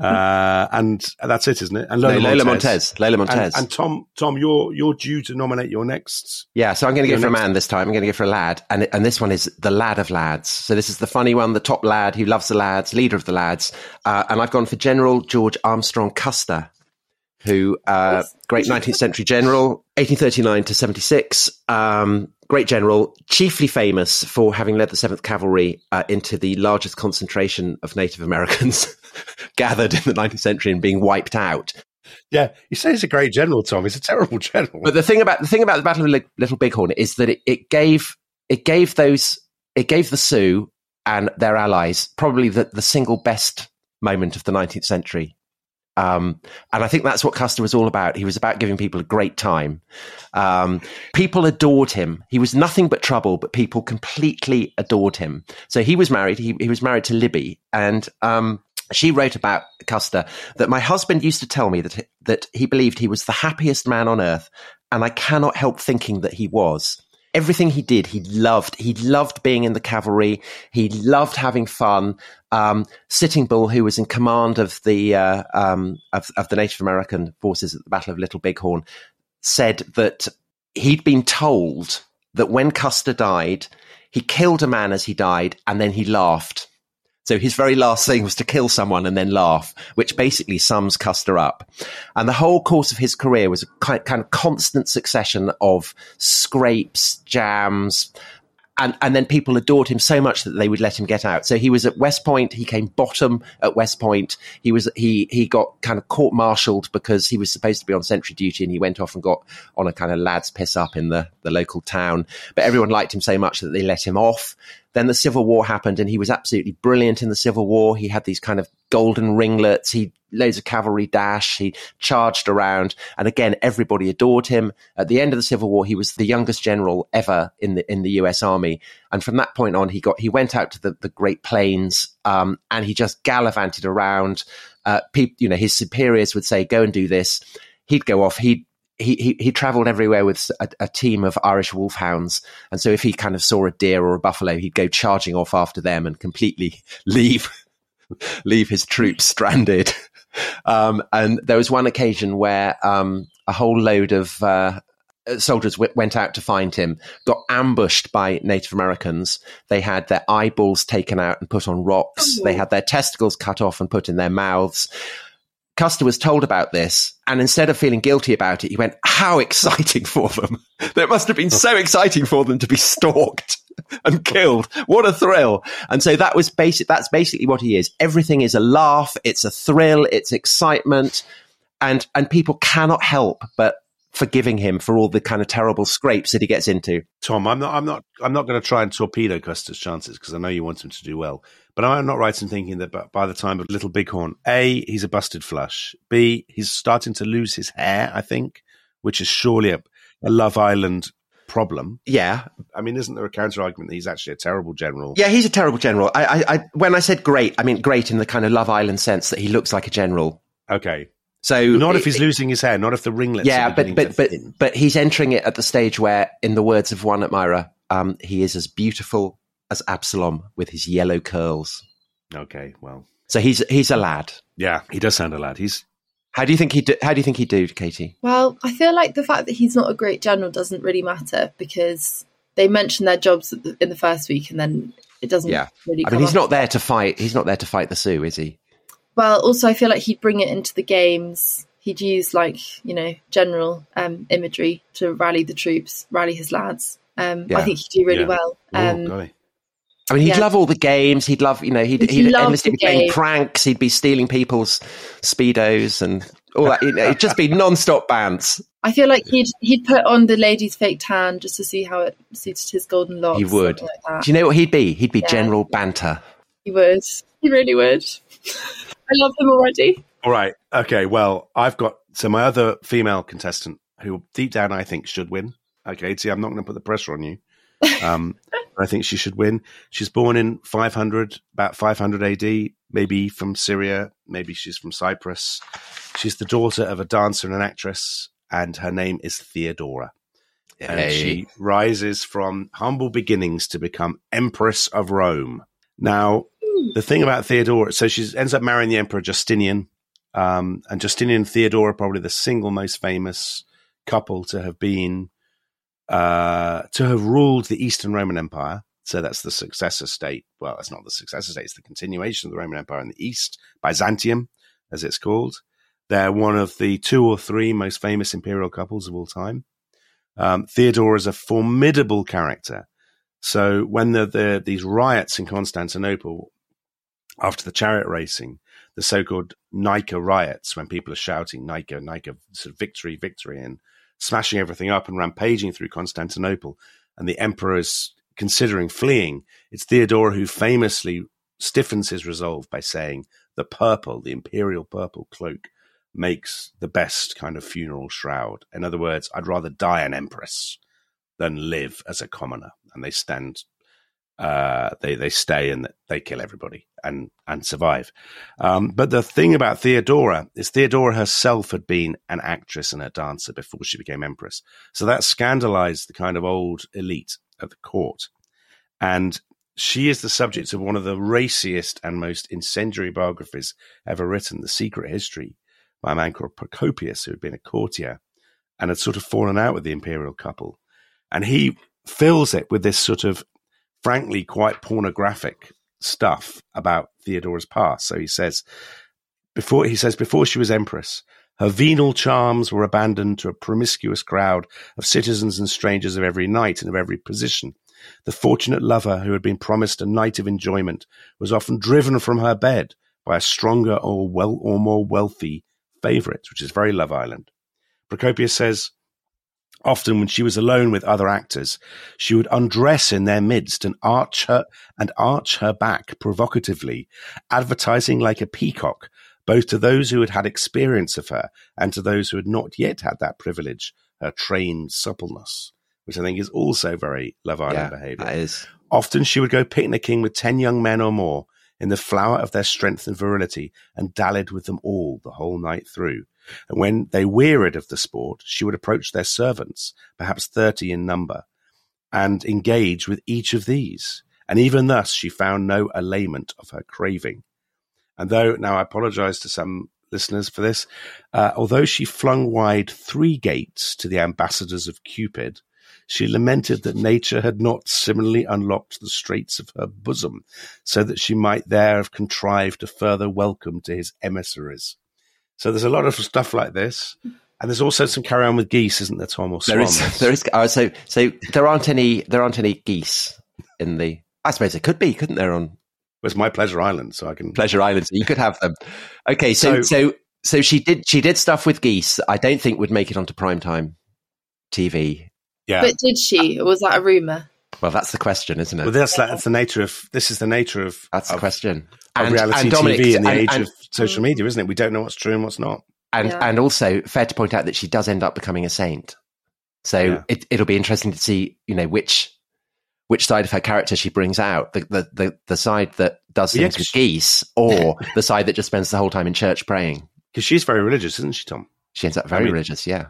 [SPEAKER 3] uh, and that's it, isn't it? And
[SPEAKER 4] No,
[SPEAKER 3] Lola,
[SPEAKER 4] Lola
[SPEAKER 3] Montez.
[SPEAKER 4] Montez. Lola Montez.
[SPEAKER 3] And, and Tom, Tom, you're you're due to nominate your next.
[SPEAKER 4] yeah, so I'm going to go for a man this time. I'm going to go for a lad, and and this one is the lad of lads. So this is the funny one, the top lad who loves the lads, leader of the lads, uh, and I've gone for General George Armstrong Custer, who uh, great 19th century general, 1839 to 76. Um, great general, chiefly famous for having led the Seventh Cavalry uh, into the largest concentration of Native Americans [laughs] gathered in the 19th century and being wiped out.
[SPEAKER 3] Yeah, you say he's a great general, Tom. He's a terrible general.
[SPEAKER 4] But the thing about the thing about the Battle of Little Bighorn is that it, it gave it gave those it gave the Sioux and their allies probably the, the single best moment of the 19th century. Um, and I think that's what Custer was all about. He was about giving people a great time. Um, people adored him. He was nothing but trouble, but people completely adored him. So he was married. He, he was married to Libby, and um, she wrote about Custer that my husband used to tell me that that he believed he was the happiest man on earth, and I cannot help thinking that he was. Everything he did, he loved. He loved being in the cavalry. He loved having fun. Um, Sitting Bull, who was in command of the uh, um, of, of the Native American forces at the Battle of Little Bighorn, said that he'd been told that when Custer died, he killed a man as he died, and then he laughed. So his very last thing was to kill someone and then laugh, which basically sums Custer up. And the whole course of his career was a kind of constant succession of scrapes, jams, and, and then people adored him so much that they would let him get out. So he was at West Point. He came bottom at West Point. He was he he got kind of court martialed because he was supposed to be on sentry duty, and he went off and got on a kind of lads piss up in the the local town. But everyone liked him so much that they let him off. Then the Civil War happened, and he was absolutely brilliant in the Civil War. He had these kind of golden ringlets. He loads of cavalry dash. He charged around, and again, everybody adored him. At the end of the Civil War, he was the youngest general ever in the in the U.S. Army, and from that point on, he got he went out to the, the Great Plains, um, and he just gallivanted around. Uh, people, you know, his superiors would say, "Go and do this." He'd go off. He'd he, he, he traveled everywhere with a, a, team of Irish wolfhounds. And so if he kind of saw a deer or a buffalo, he'd go charging off after them and completely [laughs] leave, leave his troops stranded. [laughs] Um, and there was one occasion where, um, a whole load of, uh, soldiers w- went out to find him, got ambushed by Native Americans. They had their eyeballs taken out and put on rocks. They had their testicles cut off and put in their mouths. Custer was told about this, and instead of feeling guilty about it, he went, How [laughs] exciting for them! That must have been so exciting for them to be stalked [laughs] and killed. What a thrill. And so that was basic, that's basically what he is. Everything is a laugh, it's a thrill, it's excitement, and, and people cannot help but forgiving him for all the kind of terrible scrapes that he gets into.
[SPEAKER 3] Tom, I'm not, I'm not, I'm not going to try and torpedo Custer's chances because I know you want him to do well. But I'm not right in thinking that by the time of Little Bighorn, A, he's a busted flush. B, he's starting to lose his hair, I think, which is surely a, a Love Island problem.
[SPEAKER 4] Yeah.
[SPEAKER 3] I mean, isn't there a counter argument that he's actually a terrible general?
[SPEAKER 4] Yeah, he's a terrible general. I, I, I, when I said great, I mean great in the kind of Love Island sense that he looks like a general.
[SPEAKER 3] Okay.
[SPEAKER 4] So
[SPEAKER 3] not if he's it, losing his hair, not if the ringlets.
[SPEAKER 4] Yeah, but but but but he's entering it at the stage where, in the words of one admirer, um, he is as beautiful as Absalom with his yellow curls.
[SPEAKER 3] Okay, well,
[SPEAKER 4] so he's he's a lad.
[SPEAKER 3] Yeah, he does sound a lad. He's.
[SPEAKER 4] How do you think he do, How do you think he do, Katy?
[SPEAKER 5] Well, I feel like the fact that he's not a great general doesn't really matter because they mention their jobs in the first week and then it doesn't. Yeah, really. I
[SPEAKER 4] mean, he's not there to fight. He's not there to fight the Sioux, is he?
[SPEAKER 5] Well, also, I feel like he'd bring it into the games. He'd use like you know general um, imagery to rally the troops, rally his lads. Um, yeah. I think he'd do really yeah. well. Um,
[SPEAKER 4] I mean, he'd yeah. love all the games. He'd love, you know, he'd, he'd, he'd endlessly be playing pranks. He'd be stealing people's speedos and all that. You know, it'd just be [laughs] non-stop bands.
[SPEAKER 5] I feel like he'd he'd put on the lady's fake tan just to see how it suited his golden locks.
[SPEAKER 4] He would. Like Do you know what he'd be? He'd be yeah. General Banter.
[SPEAKER 5] He would. He really would. I love him already.
[SPEAKER 3] All right. Okay. Well, I've got so my other female contestant who deep down I think should win. Okay. See, I'm not going to put the pressure on you. Um, I think she should win. She's born in 500, about 500 AD, maybe from Syria, maybe she's from Cyprus. She's the daughter of a dancer and an actress, and her name is Theodora. Hey. And she rises from humble beginnings to become Empress of Rome. Now, the thing about Theodora, so she ends up marrying the Emperor Justinian, um, and Justinian and Theodora are probably the single most famous couple to have been uh, to have ruled the Eastern Roman Empire. So that's the successor state. Well, it's not the successor state; it's the continuation of the Roman Empire in the East, Byzantium, as it's called. They're one of the two or three most famous imperial couples of all time. Um, Theodora is a formidable character. So when the, the, these riots in Constantinople after the chariot racing, the so-called Nika riots, when people are shouting Nika, Nika, sort of victory, victory, and smashing everything up and rampaging through Constantinople, and the emperor is considering fleeing, it's Theodora who famously stiffens his resolve by saying, the purple, the imperial purple cloak, makes the best kind of funeral shroud. In other words, I'd rather die an empress than live as a commoner. And they stand uh, they they stay and they kill everybody and and survive. Um, but the thing about Theodora is Theodora herself had been an actress and a dancer before she became empress, so that scandalized the kind of old elite at the court, and she is the subject of one of the raciest and most incendiary biographies ever written, The Secret History, by a man called Procopius, who had been a courtier and had sort of fallen out with the imperial couple, and he fills it with this sort of frankly quite pornographic stuff about Theodora's past. So he says, before he says before she was empress, her venal charms were abandoned to a promiscuous crowd of citizens and strangers of every night and of every position. The fortunate lover who had been promised a night of enjoyment was often driven from her bed by a stronger or well or more wealthy favourite, which is very Love Island. Procopius says, Often, when she was alone with other actors, she would undress in their midst and arch her and arch her back provocatively, advertising like a peacock, both to those who had had experience of her and to those who had not yet had that privilege, her trained suppleness, which I think is also very Love Island
[SPEAKER 4] yeah,
[SPEAKER 3] behaviour.
[SPEAKER 4] that is.
[SPEAKER 3] Often she would go picnicking with ten young men or more in the flower of their strength and virility and dallied with them all the whole night through. And when they wearied of the sport, she would approach their servants, perhaps thirty in number, and engage with each of these. And even thus she found no allayment of her craving. And though, now I apologize to some listeners for this, uh, although she flung wide three gates to the ambassadors of Cupid, she lamented that nature had not similarly unlocked the straits of her bosom, so that she might there have contrived a further welcome to his emissaries. So there's a lot of stuff like this. And there's also some carry on with geese, isn't there, Tom? Or
[SPEAKER 4] There
[SPEAKER 3] swans?
[SPEAKER 4] is, there is. Oh, so, so there aren't any, there aren't any geese in the. I suppose there could be, couldn't there, on
[SPEAKER 3] It's my pleasure island, so I can.
[SPEAKER 4] Pleasure Island? So you could have them. Okay, so,
[SPEAKER 3] So-
[SPEAKER 4] so, so she did, she did stuff with geese. I don't think would make it onto primetime TV.
[SPEAKER 3] Yeah.
[SPEAKER 5] But did she? Or was that a rumor?
[SPEAKER 4] Well, that's the question, isn't it?
[SPEAKER 3] well, that's, that's the nature of. This is the nature of.
[SPEAKER 4] that's the
[SPEAKER 3] of,
[SPEAKER 4] question.
[SPEAKER 3] Of reality
[SPEAKER 4] Dominic,
[SPEAKER 3] TV in the
[SPEAKER 4] and-
[SPEAKER 3] age
[SPEAKER 4] and-
[SPEAKER 3] of social media, isn't it? We don't know what's true and what's not.
[SPEAKER 4] and
[SPEAKER 5] Yeah.
[SPEAKER 4] and also fair to point out that she does end up becoming a saint. So
[SPEAKER 3] Yeah.
[SPEAKER 4] it, it'll be interesting to see, you know, which which side of her character she brings out the the the, the side that does
[SPEAKER 3] Yeah,
[SPEAKER 4] with geese, or the side that just spends the whole time in church praying. [laughs]
[SPEAKER 3] Because she's very religious, isn't she, Tom?
[SPEAKER 4] She ends up very
[SPEAKER 3] mean-
[SPEAKER 4] religious. Yeah,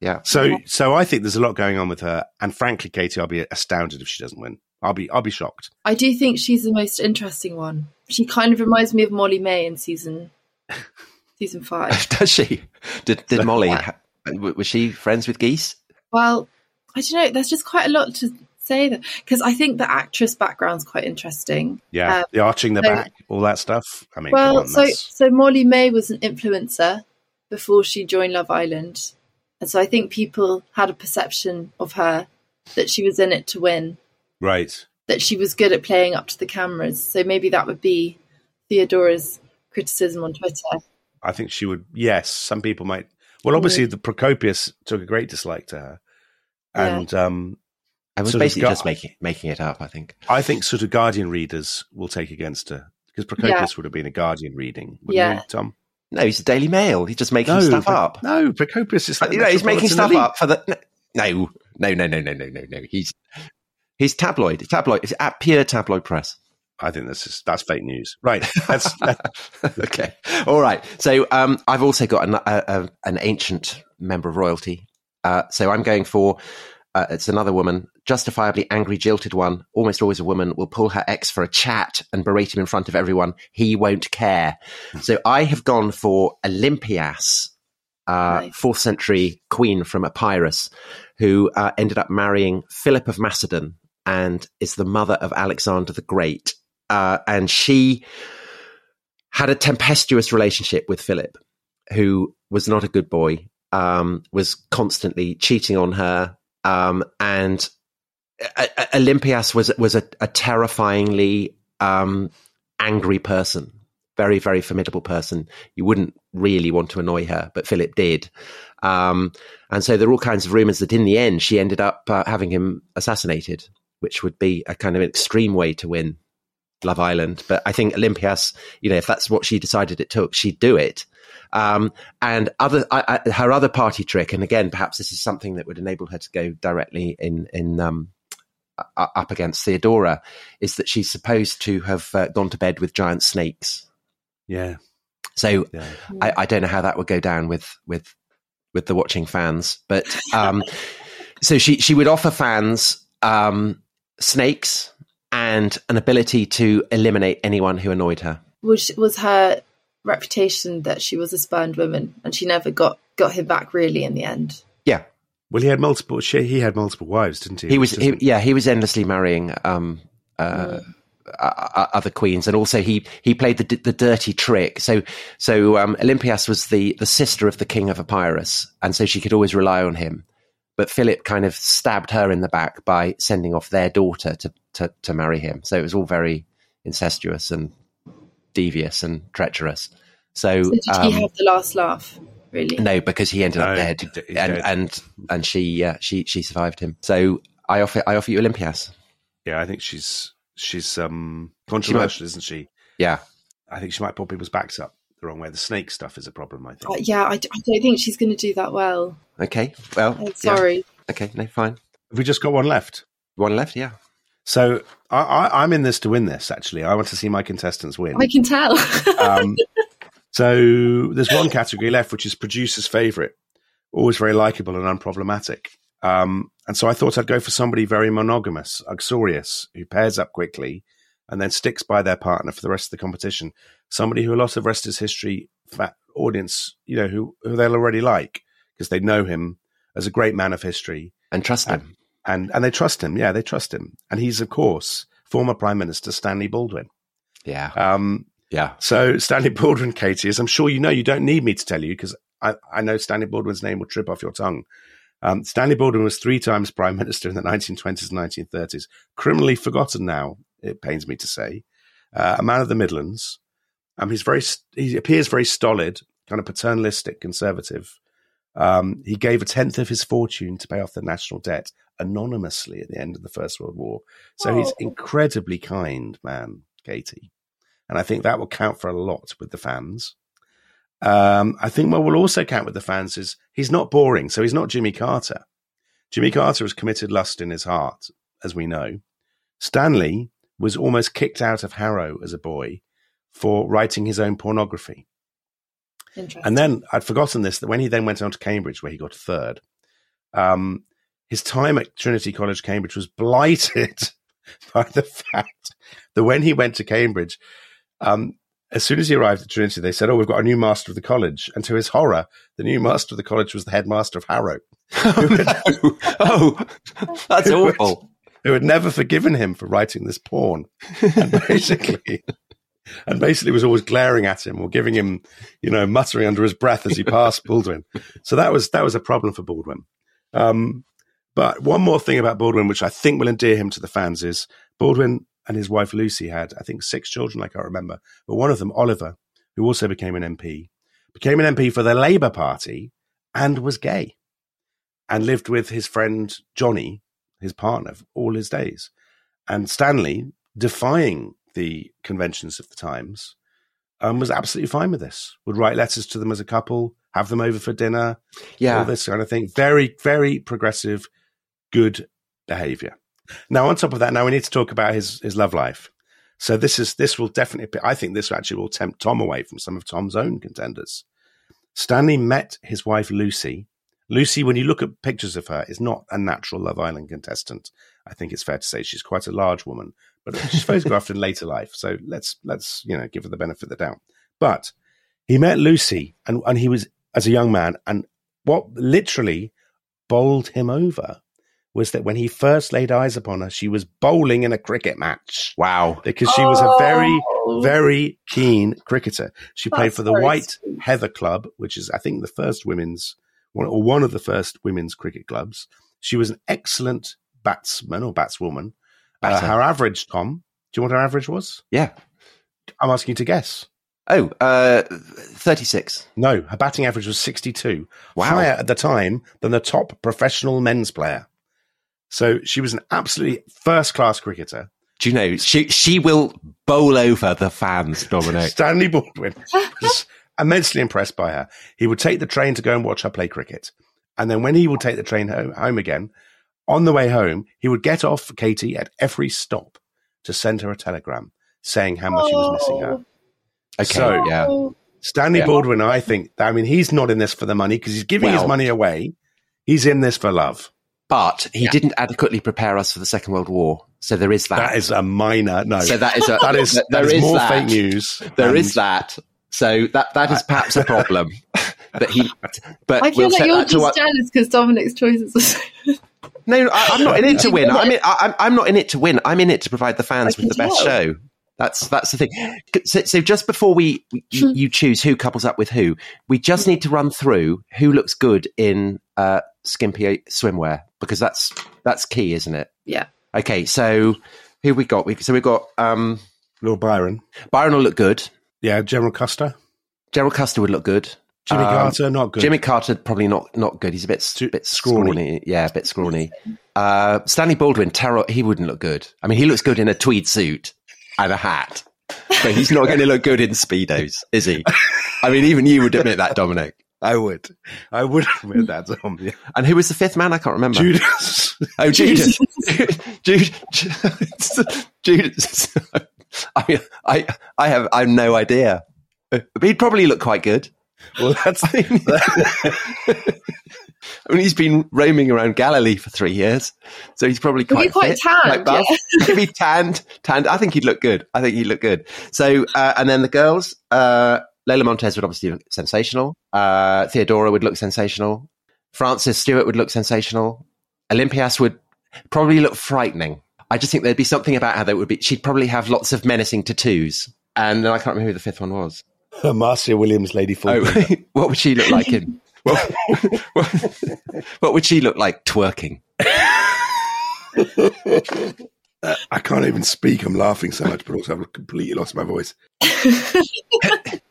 [SPEAKER 4] yeah.
[SPEAKER 3] So, so I think there's a lot going on with her. And frankly, Katy, I'll be astounded if she doesn't win. I'll be, I'll be shocked.
[SPEAKER 5] I do think she's the most interesting one. She kind of reminds me of Molly-Mae in season [laughs] season five. [laughs]
[SPEAKER 4] Does she? Did did Molly? ha- w- Was she friends with geese?
[SPEAKER 5] Well, I don't know. There's just quite a lot to say there because I think the actress background's quite interesting.
[SPEAKER 3] Yeah,
[SPEAKER 5] Um,
[SPEAKER 3] the arching the
[SPEAKER 5] so-
[SPEAKER 3] back, all that stuff. I mean,
[SPEAKER 5] well,
[SPEAKER 3] on,
[SPEAKER 5] so so Molly-Mae was an influencer before she joined Love Island, and so I think people had a perception of her that she was in it to win,
[SPEAKER 3] right.
[SPEAKER 5] that she was good at playing up to the cameras. So maybe that would be Theodora's criticism on Twitter.
[SPEAKER 3] I think she would. Yes, some people might. Well, obviously, the Procopius took a great dislike to her,
[SPEAKER 5] Yeah.
[SPEAKER 3] and um,
[SPEAKER 4] I was basically
[SPEAKER 3] gu-
[SPEAKER 4] just making making it up. I think.
[SPEAKER 3] I think sort of Guardian readers will take against her because Procopius would have been a Guardian reading, wouldn't
[SPEAKER 5] Yeah.
[SPEAKER 3] he, Tom?
[SPEAKER 4] No, he's a Daily Mail. He's just making stuff
[SPEAKER 3] Pro-
[SPEAKER 4] up.
[SPEAKER 3] No, Procopius is. The
[SPEAKER 4] you know, he's making stuff
[SPEAKER 3] elite.
[SPEAKER 4] up for the no, no, no, no, no, no, no, no. He's he's tabloid. Tabloid. It's at pure tabloid press.
[SPEAKER 3] I think that's just, that's fake news. Right. That's [laughs]
[SPEAKER 4] okay. All right. So um, I've also got an, a, a, an ancient member of royalty. Uh, so I'm going for uh, it's another woman, justifiably angry, jilted one. Almost always a woman will pull her ex for a chat and berate him in front of everyone. He won't care. So I have gone for Olympias, uh,
[SPEAKER 5] Nice.
[SPEAKER 4] fourth century queen from Epirus, who uh, ended up marrying Philip of Macedon and is the mother of Alexander the Great. Uh, and she had a tempestuous relationship with Philip, who was not a good boy, um, was constantly cheating on her, um, and uh, uh, Olympias was was a, a terrifyingly um, angry person, very very formidable person. You wouldn't really want to annoy her, but Philip did, um, and so there are all kinds of rumors that in the end she ended up uh, having him assassinated, which would be a kind of extreme way to win Love Island. But I think Olympias, you know, if that's what she decided it took, she'd do it. Um, and other I, I, her other party trick, and again, perhaps this is something that would enable her to go directly in in um, u- up against Theodora, is that she's supposed to have uh, gone to bed with giant snakes.
[SPEAKER 3] yeah,
[SPEAKER 4] So
[SPEAKER 3] yeah.
[SPEAKER 4] I, I don't know how that would go down with with with the watching fans, but um, [laughs] so she she would offer fans um, snakes and an ability to eliminate anyone who annoyed her.
[SPEAKER 5] Was was her reputation that she was a spurned woman, and she never got got him back really in the end.
[SPEAKER 4] Yeah,
[SPEAKER 3] Well, he had multiple. She, he had multiple wives, didn't he?
[SPEAKER 4] he was he, yeah he was endlessly marrying um, uh, uh, other queens, and also he he played the the dirty trick. So so um, Olympias was the the sister of the king of Epirus, and so she could always rely on him. But Philip kind of stabbed her in the back by sending off their daughter to to, to marry him. So it was all very incestuous and devious and treacherous. So,
[SPEAKER 5] So did
[SPEAKER 4] um,
[SPEAKER 5] he have the last laugh? Really?
[SPEAKER 4] no, because he ended up
[SPEAKER 3] No,
[SPEAKER 4] dead,
[SPEAKER 3] he d- he's
[SPEAKER 4] and
[SPEAKER 3] dead.
[SPEAKER 4] and and she uh, she she survived him. So I offer I offer you Olympias.
[SPEAKER 3] Yeah, I think she's she's um controversial, isn't she?
[SPEAKER 4] Yeah,
[SPEAKER 3] I think she might pull people's backs up the wrong way. The snake stuff is a problem, I think.
[SPEAKER 5] Uh, yeah, I, d- I don't think she's going to do that well.
[SPEAKER 4] okay. Well,
[SPEAKER 5] I'm
[SPEAKER 4] yeah.
[SPEAKER 5] sorry.
[SPEAKER 4] Okay, no, fine.
[SPEAKER 3] Have we just got one left?
[SPEAKER 4] One left. Yeah.
[SPEAKER 3] So I, I, I'm in this to win this. Actually, I want to see my contestants win.
[SPEAKER 5] I can tell.
[SPEAKER 3] um, [laughs] so there's one category left, which is producer's favorite. Always very likable and unproblematic. Um, and so I thought I'd go for somebody very monogamous, uxorious, who pairs up quickly and then sticks by their partner for the rest of the competition. Somebody who a lot of Rest is History fa- audience, you know, who, who they'll already like because they know him as a great man of history
[SPEAKER 4] And trust him.
[SPEAKER 3] And, and they trust him. Yeah, they trust him. And he's, of course, former Prime Minister Stanley Baldwin.
[SPEAKER 4] yeah.
[SPEAKER 3] Um,
[SPEAKER 4] Yeah.
[SPEAKER 3] so Stanley Baldwin, Katy, as I'm sure you know, you don't need me to tell you because I, I know Stanley Baldwin's name will trip off your tongue. Um, Stanley Baldwin was three times prime minister in the 1920s and 1930s, criminally forgotten now. It pains me to say, uh, a man of the Midlands. Um, he's very he appears very stolid, kind of paternalistic, conservative. Um, he gave a tenth of his fortune to pay off the national debt anonymously at the end of the First World War. So he's
[SPEAKER 5] Oh.
[SPEAKER 3] incredibly kind man, Katy and I think that will count for a lot with the fans. Um, I think what will also count with the fans is he's not boring, so he's not Jimmy Carter. Jimmy Carter has committed lust in his heart, as we know. Stanley was almost kicked out of Harrow as a boy for writing his own pornography. And then I'd forgotten this that when he then went on to Cambridge, where he got third, um, his time at Trinity College, Cambridge, was blighted [laughs] by the fact that when he went to Cambridge, um, as soon as he arrived at Trinity, they said, "Oh, we've got a new master of the college." And to his horror, the new master of the college was the headmaster of Harrow, [laughs]
[SPEAKER 4] Oh, no. oh, that's [laughs]
[SPEAKER 3] Who would-
[SPEAKER 4] awful.
[SPEAKER 3] who had never forgiven him for writing this porn, and basically, and basically was always glaring at him or giving him, you know, muttering under his breath as he [laughs] passed Baldwin. So that was that was a problem for Baldwin. Um, but one more thing about Baldwin, which I think will endear him to the fans, is Baldwin and his wife Lucy had, I think, six children. I can't remember, but one of them, Oliver, who also became an MP, became an MP for the Labour Party and was gay, and lived with his friend Johnny, his partner, all his days. And Stanley, defying the conventions of the times, um, was absolutely fine with this. Would write letters to them as a couple, have them over for dinner,
[SPEAKER 4] yeah, all
[SPEAKER 3] this kind of thing. Very, very progressive, good behavior. Now, on top of that, now we need to talk about his his love life. So this is this will definitely. I think this actually will tempt Tom away from some of Tom's own contenders. Stanley met his wife Lucy. Lucy, when you look at pictures of her, is not a natural Love Island contestant. I think it's fair to say she's quite a large woman, but she's photographed in later life. So let's let's you know give her the benefit of the doubt. But he met Lucy, and and he was as a young man, and what literally bowled him over was that when he first laid eyes upon her, she was bowling in a cricket match
[SPEAKER 4] Wow.
[SPEAKER 3] because she was a very,
[SPEAKER 5] Oh.
[SPEAKER 3] very keen cricketer. She played for the White
[SPEAKER 5] sweet.
[SPEAKER 3] Heather Club, which is, I think, the first women's one or one of the first women's cricket clubs. She was an excellent batsman or batswoman. Uh, her average, Tom, do you know what her average was?
[SPEAKER 4] Yeah.
[SPEAKER 3] I'm asking you to guess.
[SPEAKER 4] Oh, uh, 36.
[SPEAKER 3] No, her batting average was 62.
[SPEAKER 4] Wow.
[SPEAKER 3] Higher at the time than the top professional men's player. So she was an absolutely first class cricketer.
[SPEAKER 4] Do you know, she, she will bowl over the fans, [laughs] Dominic.
[SPEAKER 3] Stanley Baldwin was immensely impressed by her. He would take the train to go and watch her play cricket. And then when he would take the train home, home again, on the way home, he would get off Katy at every stop to send her a telegram saying how much he was missing her. Oh.
[SPEAKER 4] Okay,
[SPEAKER 3] So-
[SPEAKER 4] yeah.
[SPEAKER 5] Oh,
[SPEAKER 3] Stanley
[SPEAKER 4] Yeah.
[SPEAKER 3] Baldwin, I think, I mean, he's not in this for the money because he's giving his money away. He's in this for love.
[SPEAKER 4] But he didn't adequately prepare us for the Second World War. So there is that.
[SPEAKER 3] That is a minor no.
[SPEAKER 4] so that is a,
[SPEAKER 3] that is,
[SPEAKER 4] there
[SPEAKER 3] that is
[SPEAKER 4] is
[SPEAKER 3] more
[SPEAKER 4] that.
[SPEAKER 3] fake news.
[SPEAKER 4] There
[SPEAKER 3] and
[SPEAKER 4] is that. So that that is perhaps a problem. [laughs] but he, but
[SPEAKER 5] I feel
[SPEAKER 4] we'll
[SPEAKER 5] like you're
[SPEAKER 4] that
[SPEAKER 5] just jealous because Dominic's choices are so [laughs]
[SPEAKER 4] No, I, I'm not in it to win. I'm, in, I, I'm, I'm not in it to win. I'm in it to provide the fans with the best
[SPEAKER 5] tell.
[SPEAKER 4] show. That's that's the thing. So, so just before we you, you choose who couples up with who, we just need to run through who looks good in uh, skimpy swimwear because that's that's key, isn't it?
[SPEAKER 5] Yeah.
[SPEAKER 4] Okay, so who we got? We, so we've got um,
[SPEAKER 3] Lord Byron.
[SPEAKER 4] Byron will look good.
[SPEAKER 3] Yeah, General Custer.
[SPEAKER 4] Gerald Custer would look good.
[SPEAKER 3] Jimmy
[SPEAKER 4] Um,
[SPEAKER 3] Carter, not good.
[SPEAKER 4] Jimmy Carter probably not not good. He's a bit
[SPEAKER 3] Too
[SPEAKER 4] bit
[SPEAKER 3] scrawny.
[SPEAKER 4] scrawny. Yeah, a bit scrawny. Uh, Stanley Baldwin, terror. He wouldn't look good. I mean, he looks good in a tweed suit and a hat, but he's not going to look good in speedos, is he? I mean, even you would admit that, Dominic.
[SPEAKER 3] I would. I would admit that, Tom. Yeah.
[SPEAKER 4] And who was the fifth man? I can't remember.
[SPEAKER 3] Judas.
[SPEAKER 4] Oh, Judas. [laughs] Judas. Judas. [laughs] I mean, I I have I have no idea. But he'd probably look quite good.
[SPEAKER 3] Well, that's
[SPEAKER 4] I mean, [laughs] I mean, he's been roaming around Galilee for three years, so he's probably
[SPEAKER 5] He'll be
[SPEAKER 4] quite
[SPEAKER 5] quite
[SPEAKER 4] fit,
[SPEAKER 5] tanned,
[SPEAKER 4] buff. He'd be tanned, tanned. I think he'd look good. I think he'd look good. So, uh, and then the girls, uh, Lola Montez would obviously look sensational. Uh, Theodora would look sensational. Frances Stewart would look sensational. Olympias would probably look frightening. I just think there'd be something about her that would be. She'd probably have lots of menacing tattoos, and then I can't remember who the fifth one was. [laughs]
[SPEAKER 3] Marcia Williams, Lady Falkender.
[SPEAKER 4] Oh, [laughs] what would she look like in? What, what would she look like twerking? [laughs]
[SPEAKER 3] I can't even speak. I'm laughing so much, but also I've completely lost my voice.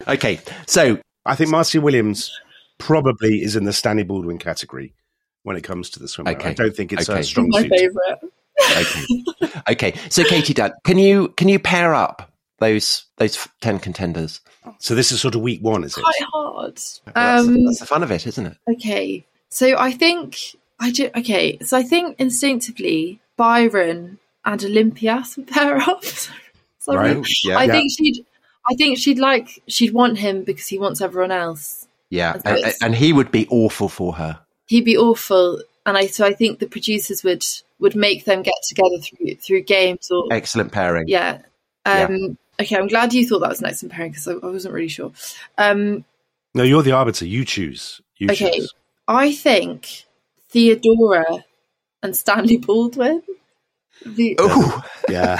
[SPEAKER 4] Okay, so
[SPEAKER 3] I think Marcia Williams probably is in the Stanley Baldwin category when it comes to the swimmer.
[SPEAKER 4] Okay.
[SPEAKER 3] I don't think it's
[SPEAKER 4] Okay.
[SPEAKER 3] her strong
[SPEAKER 5] My
[SPEAKER 3] suit.
[SPEAKER 5] favourite.
[SPEAKER 4] okay, okay. So Katy, Dunn, can you can you pair up those those ten contenders?
[SPEAKER 3] So this is sort of week one, is it?
[SPEAKER 5] Quite hard.
[SPEAKER 4] Well, that's,
[SPEAKER 5] Um,
[SPEAKER 4] that's the fun of it, isn't it?
[SPEAKER 5] Okay, so I think I do. Okay, so I think instinctively Byron and Olympias [laughs] would pair up. Sorry,
[SPEAKER 3] Right.
[SPEAKER 4] Yeah,
[SPEAKER 5] I
[SPEAKER 3] yeah.
[SPEAKER 5] think she'd. I think she'd like she'd want him because he wants everyone else.
[SPEAKER 4] yeah,
[SPEAKER 5] so
[SPEAKER 4] and, and he would be awful for her.
[SPEAKER 5] He'd be awful, and I so I think the producers would would make them get together through through games or
[SPEAKER 4] Excellent pairing.
[SPEAKER 5] yeah. Um, Okay, I'm glad you thought that was an excellent pairing because I, I wasn't really sure. Um,
[SPEAKER 3] No, you're the arbiter. You choose. You
[SPEAKER 5] Okay.
[SPEAKER 3] choose.
[SPEAKER 5] I think Theodora and Stanley Baldwin. The,
[SPEAKER 4] Oh,
[SPEAKER 3] Yeah.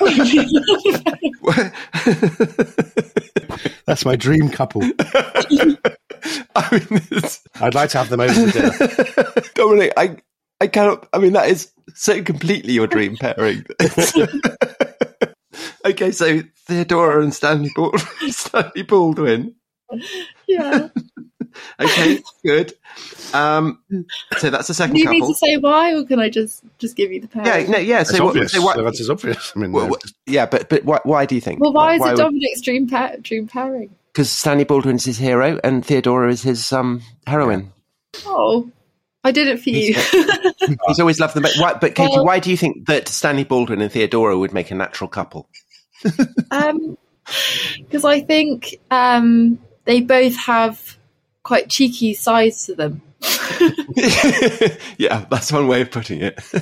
[SPEAKER 3] [laughs] That's my dream couple. [laughs]
[SPEAKER 4] I mean, it's,
[SPEAKER 3] I'd like to have them over for dinner. [laughs]
[SPEAKER 4] Dominic, I I cannot. I mean, that is so completely your dream pairing. Okay, so Theodora and Stanley Baldwin. [laughs] Stanley Baldwin.
[SPEAKER 5] yeah. [laughs]
[SPEAKER 4] Okay, good. Um, so that's the second
[SPEAKER 5] Do you need to say why, or can I just just give you the pair?
[SPEAKER 4] Yeah, no, yeah. So, what,
[SPEAKER 3] obvious.
[SPEAKER 4] so what,
[SPEAKER 3] So that's obvious. I mean,
[SPEAKER 4] well, what- yeah, but but why, why do you think?
[SPEAKER 5] Well, why is it
[SPEAKER 4] would-
[SPEAKER 5] Dominic's dream pair, dream pairing?
[SPEAKER 4] Because Stanley Baldwin's his hero and Theodora is his um, heroine.
[SPEAKER 5] Oh, I did it for you. [laughs]
[SPEAKER 4] He's always loved them. But, why, but Katy,
[SPEAKER 5] Well-
[SPEAKER 4] why do you think that Stanley Baldwin and Theodora would make a natural couple?
[SPEAKER 5] Um, because I think um they both have quite cheeky sides to them. [laughs]
[SPEAKER 4] yeah, that's one way of putting it. [laughs]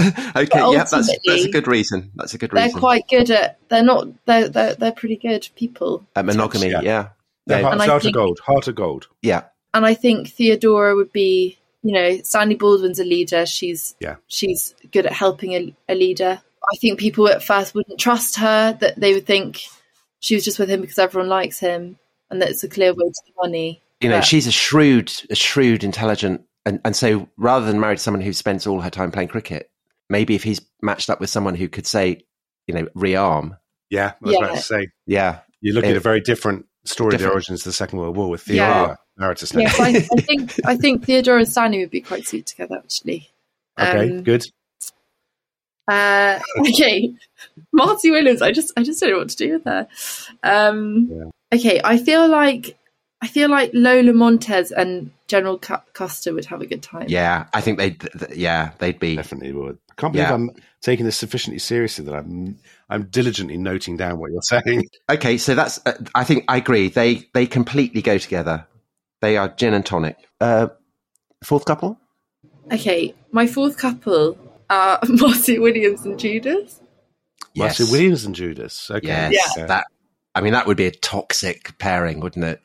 [SPEAKER 4] okay, yeah, that's that's a good reason. That's a good reason.
[SPEAKER 5] They're quite good at. They're not. They're they're, they're pretty good people.
[SPEAKER 4] At monogamy,
[SPEAKER 3] Yeah.
[SPEAKER 4] yeah,
[SPEAKER 3] Yeah,
[SPEAKER 4] yeah,
[SPEAKER 3] heart,
[SPEAKER 5] And I
[SPEAKER 3] heart of gold. Heart of gold.
[SPEAKER 4] yeah.
[SPEAKER 5] and I think Theodora would be, you know, Stanley Baldwin's a leader. She's
[SPEAKER 3] Yeah.
[SPEAKER 5] she's good at helping a, a leader. I think people at first wouldn't trust her; that they would think she was just with him because everyone likes him, and that it's a clear way to money.
[SPEAKER 4] You know,
[SPEAKER 5] But-
[SPEAKER 4] she's a shrewd, a shrewd, intelligent, and and so rather than marry someone who spends all her time playing cricket, maybe if he's matched up with someone who could say, you know, rearm,
[SPEAKER 3] Yeah, I was about
[SPEAKER 5] Yeah.
[SPEAKER 3] to say.
[SPEAKER 4] yeah,
[SPEAKER 3] You're looking
[SPEAKER 4] Yeah.
[SPEAKER 3] at a very different story of the origins of the Second World War with
[SPEAKER 5] Yeah.
[SPEAKER 3] Theodora. Narrative snake.
[SPEAKER 5] Yes, I, I think I think Theodora and Stanley would be quite sweet together, actually.
[SPEAKER 3] Okay,
[SPEAKER 5] Um,
[SPEAKER 3] good.
[SPEAKER 5] Uh, [laughs] okay, Marcia Williams. I just, I just don't know what to do with her. Um, Okay, I feel like, I feel like Lola Montez and General Cu- Custer would have a good time.
[SPEAKER 4] yeah. I think they'd, th- th- yeah, they'd be.
[SPEAKER 3] Definitely would. I can't believe
[SPEAKER 4] Yeah.
[SPEAKER 3] I'm taking this sufficiently seriously that I'm I'm diligently noting down what you're saying. [laughs]
[SPEAKER 4] Okay, so that's. Uh, I think I agree. They they completely go together. They are gin and tonic. Uh, fourth couple.
[SPEAKER 5] Okay, my fourth couple Uh, [laughs] are Marcia Williams and Judas.
[SPEAKER 3] Marcia Williams and Judas. Okay.
[SPEAKER 4] Yes,
[SPEAKER 3] Yeah.
[SPEAKER 4] that. I mean, that would be a toxic pairing, wouldn't it?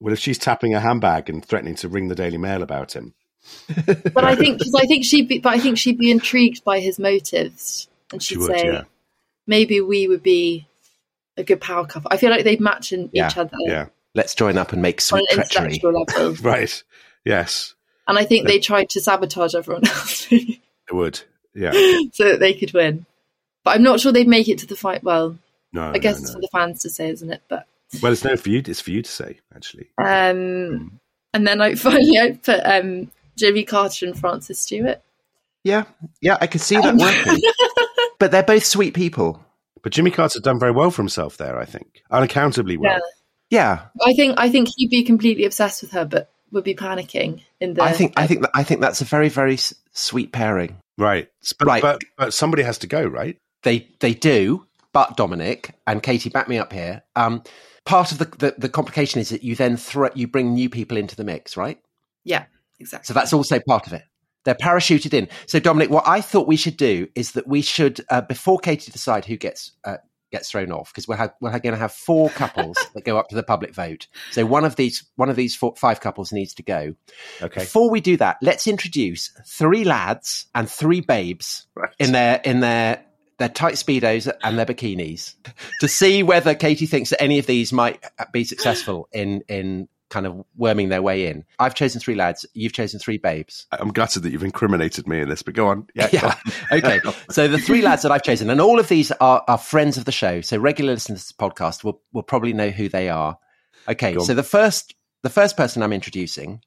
[SPEAKER 3] Well, if she's tapping a handbag and threatening to ring the Daily Mail about him,
[SPEAKER 5] But I think, because I think she'd be, but I think she'd be intrigued by his motives, and
[SPEAKER 3] She
[SPEAKER 5] she'd say,
[SPEAKER 3] yeah.
[SPEAKER 5] maybe we would be a good power couple. I feel like they'd match in
[SPEAKER 4] Yeah,
[SPEAKER 5] each other
[SPEAKER 3] Yeah.
[SPEAKER 4] Let's join up and make
[SPEAKER 5] on
[SPEAKER 4] sweet
[SPEAKER 5] an
[SPEAKER 4] treachery.
[SPEAKER 5] level, [laughs]
[SPEAKER 3] Right. Yes.
[SPEAKER 5] and I think they tried to sabotage everyone else [laughs]
[SPEAKER 3] It would. Yeah. [laughs]
[SPEAKER 5] so that they could win. But I'm not sure they'd make it to the fight. Well,
[SPEAKER 3] No.
[SPEAKER 5] I guess
[SPEAKER 3] no,
[SPEAKER 5] it's for the fans to say, isn't it? But
[SPEAKER 3] Well, it's no for you. It's for you to say, actually.
[SPEAKER 5] um, and then I [laughs] finally I put um Jimmy Carter and Frances Stewart.
[SPEAKER 4] Yeah, yeah, I could see that
[SPEAKER 5] Um, [laughs]
[SPEAKER 4] working. but they're both sweet people.
[SPEAKER 3] But Jimmy Carter's done very well for himself there, I think. Unaccountably well.
[SPEAKER 5] Yeah.
[SPEAKER 4] Yeah,
[SPEAKER 5] I think I think he'd be completely obsessed with her, but would be panicking in the.
[SPEAKER 4] I think I think that, I think that's a very very s- sweet pairing.
[SPEAKER 3] Right. But,
[SPEAKER 4] Right.
[SPEAKER 3] But, but somebody has to go, right?
[SPEAKER 4] They they do, but Dominic and Katy, back me up here. Um, part of the, the the complication is that you then throw you bring new people into the mix, right?
[SPEAKER 5] Yeah, exactly.
[SPEAKER 4] So that's also part of it. They're parachuted in. So Dominic, what I thought we should do is that we should uh, before Katy decide who gets uh, gets thrown off because we're, ha- we're going to have four couples [laughs] that go up to the public vote. So one of these one of these four, five couples needs to go.
[SPEAKER 3] Okay.
[SPEAKER 4] Before we do that, let's introduce three lads and three babes
[SPEAKER 3] Right.
[SPEAKER 4] in their in their their tight speedos and their bikinis to see whether Katy thinks that any of these might uh, be successful in in kind of worming their way in. I've chosen three lads. You've chosen three babes.
[SPEAKER 3] I'm gutted that you've incriminated me in this, but go on. Yeah. go on. [laughs]
[SPEAKER 4] Okay. So the three lads that I've chosen, and all of these are, are friends of the show. So regular listeners to this podcast will will probably know who they are. Okay. So the first the first person I'm introducing,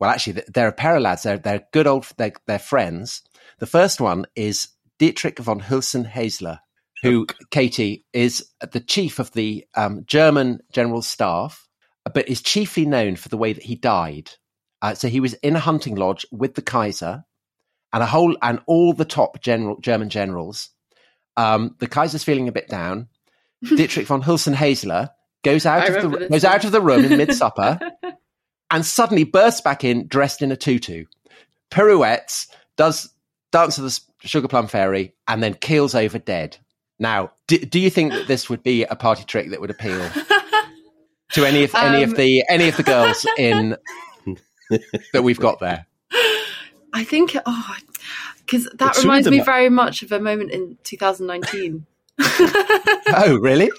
[SPEAKER 4] well, actually, th- they're a pair of lads. They're they're good old. They're, they're friends. The first one is Dietrich von Hülsen-Haeseler, who Katy is the chief of the um, German General Staff, but is chiefly known for the way that he died. Uh, so he was in a hunting lodge with the Kaiser and a whole and all the top general German generals. Um, the Kaiser's feeling a bit down. [laughs] Dietrich von Hülsen-Haeseler goes
[SPEAKER 5] I
[SPEAKER 4] out of the goes
[SPEAKER 5] one.
[SPEAKER 4] out of the room in mid supper [laughs] and suddenly bursts back in dressed in a tutu, pirouettes, does dance to the sugar plum fairy, and then keels over dead. Now, do, do you think that this would be a party trick that would appeal [laughs] to any of any
[SPEAKER 5] Um,
[SPEAKER 4] of the any of the girls in [laughs] that we've got there?
[SPEAKER 5] I think oh, because that
[SPEAKER 3] two of
[SPEAKER 5] reminds me
[SPEAKER 3] are-
[SPEAKER 5] very much of a moment in 2019. [laughs]
[SPEAKER 4] Oh, really?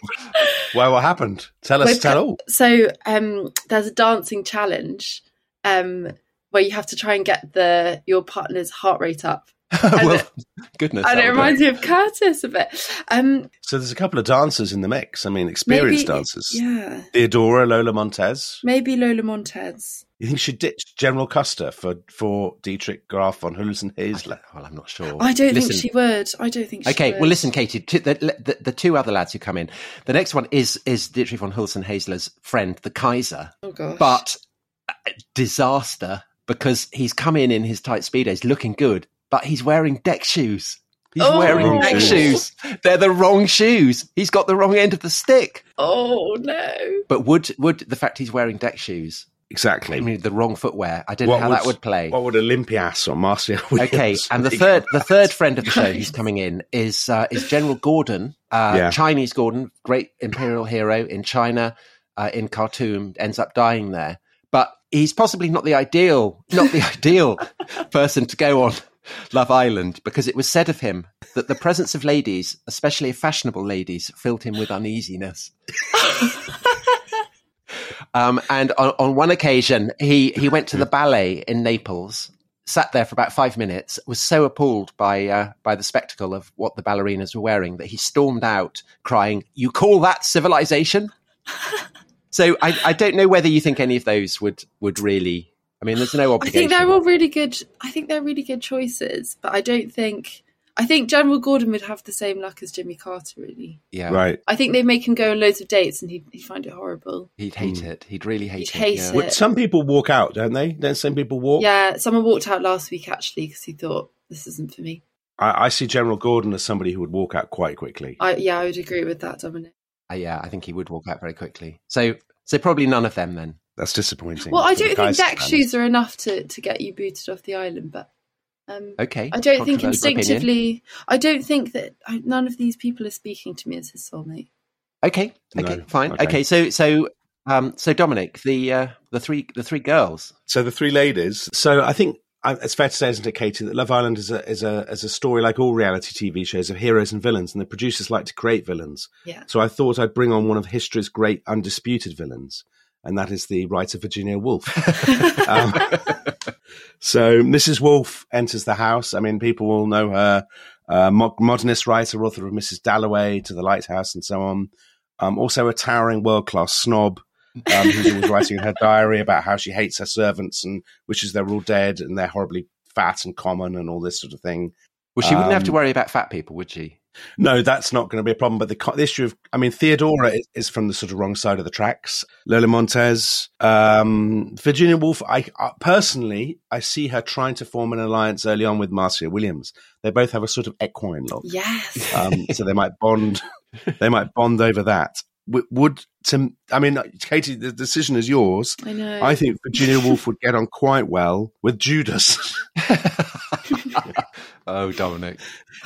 [SPEAKER 3] Well, what happened? Tell us.
[SPEAKER 5] We've
[SPEAKER 3] Tell all.
[SPEAKER 5] So um, there's a dancing challenge um, where you have to try and get the your partner's heart rate up, [laughs]
[SPEAKER 4] well, [laughs] goodness.
[SPEAKER 5] and
[SPEAKER 4] that
[SPEAKER 5] it
[SPEAKER 4] would
[SPEAKER 5] reminds me of Curtis a bit. Um,
[SPEAKER 3] So there's a couple of dancers in the mix. I mean, experienced
[SPEAKER 5] maybe-
[SPEAKER 3] dancers.
[SPEAKER 5] yeah,
[SPEAKER 3] Theodora, Lola Montez.
[SPEAKER 5] maybe Lola Montez.
[SPEAKER 3] You think she ditched General Custer for for Dietrich Graf von Hülsen-Haeseler?
[SPEAKER 4] Well, I'm not sure.
[SPEAKER 5] I don't
[SPEAKER 4] Listen,
[SPEAKER 5] think she would. I don't think. She
[SPEAKER 4] Okay,
[SPEAKER 5] would.
[SPEAKER 4] well, listen, Katy. To the, the the two other lads who come in. The next one is is Dietrich von Hülsen-Haeseler's friend, the Kaiser,
[SPEAKER 5] Oh gosh.
[SPEAKER 4] but uh, disaster because he's come in in his tight speedos, looking good, but he's wearing deck shoes. He's
[SPEAKER 5] Oh.
[SPEAKER 4] wearing deck
[SPEAKER 3] shoes.
[SPEAKER 4] shoes. They're the wrong shoes. He's got the wrong end of the stick.
[SPEAKER 5] oh no.
[SPEAKER 4] But would would the fact he's wearing deck shoes,
[SPEAKER 3] Exactly.
[SPEAKER 4] I mean, the wrong footwear? I don't know
[SPEAKER 3] What
[SPEAKER 4] how that would play.
[SPEAKER 3] What would Olympias or Marcia Williams?
[SPEAKER 4] Okay, [laughs] and the third, the third friend of the show who's [laughs] coming in is uh, is General Gordon, uh,
[SPEAKER 3] Yeah.
[SPEAKER 4] Chinese Gordon, great imperial hero in China, uh, in Khartoum, ends up dying there. But he's possibly not the ideal, not the [laughs] ideal person to go on Love Island because it was said of him that the presence of ladies, especially fashionable ladies, filled him with uneasiness. Um, and on, on one occasion, he, he went to the ballet in Naples, sat there for about five minutes, was so appalled by uh, by the spectacle of what the ballerinas were wearing that he stormed out, crying, "You call that civilization?" so I, I don't know whether you think any of those would would really. I mean, there's no
[SPEAKER 5] I think they're all really good. I think they're really good choices, but I don't think. I think General Gordon would have the same luck as Jimmy Carter. Really,
[SPEAKER 4] yeah,
[SPEAKER 3] right.
[SPEAKER 5] I think they make him go on loads of dates, and he'd, he'd find it horrible.
[SPEAKER 4] He'd hate it. He'd really hate
[SPEAKER 5] He'd
[SPEAKER 4] it.
[SPEAKER 5] hate
[SPEAKER 4] yeah.
[SPEAKER 5] it.
[SPEAKER 3] Well, some people walk out, don't they? Don't some people walk?
[SPEAKER 5] Yeah, someone walked out last week actually because he thought this isn't for me.
[SPEAKER 3] I, I see General Gordon as somebody who would walk out quite quickly.
[SPEAKER 5] I yeah, I would agree with that, Dominic.
[SPEAKER 4] Uh, yeah, I think he would walk out very quickly. So, so probably none of them then.
[SPEAKER 3] That's disappointing.
[SPEAKER 5] Well, I don't think deck shoes are enough to to get you booted off the island, but. Um,
[SPEAKER 4] Okay.
[SPEAKER 5] I don't think
[SPEAKER 4] controversial opinion.
[SPEAKER 5] instinctively. I don't think that I, none of these people are speaking to me as his soulmate.
[SPEAKER 4] Okay. Okay.
[SPEAKER 3] No,
[SPEAKER 4] Fine.
[SPEAKER 3] okay.
[SPEAKER 4] Okay. So so um so Dominic, the uh, the three the three girls.
[SPEAKER 3] So the three ladies. So I think it's fair to say, isn't it, Katy, that Love Island is a is a is a story like all reality TV shows of heroes and villains, and the producers like to create villains.
[SPEAKER 5] Yeah.
[SPEAKER 3] So I thought I'd bring on one of history's great undisputed villains, and that is the writer Virginia Woolf. [laughs] um, so Mrs. Woolf enters the house. I mean, people will know her, uh, modernist writer, author of Mrs. Dalloway to the Lighthouse, and so on. Um, also a towering world class snob. um, who's always writing in her diary about how she hates her servants and wishes they're all dead and they're horribly fat and common and all this sort of thing.
[SPEAKER 4] Well, she wouldn't have to
[SPEAKER 3] Um,
[SPEAKER 4] worry about fat people, would she?
[SPEAKER 3] No, that's not going to be a problem. But the, the issue of, I mean, Theodora is, is from the sort of wrong side of the tracks. Lola Montez, um, Virginia Woolf. I, I personally, I see her trying to form an alliance early on with Marcia Williams. They both have a sort of equine look,
[SPEAKER 5] Yes.
[SPEAKER 3] um, [laughs] so they might bond. They might bond over that. W- Would to, I mean, Katy, the decision is yours.
[SPEAKER 5] I know.
[SPEAKER 3] I think Virginia Woolf would get on quite well with Judas. [laughs]
[SPEAKER 4] oh, Dominic.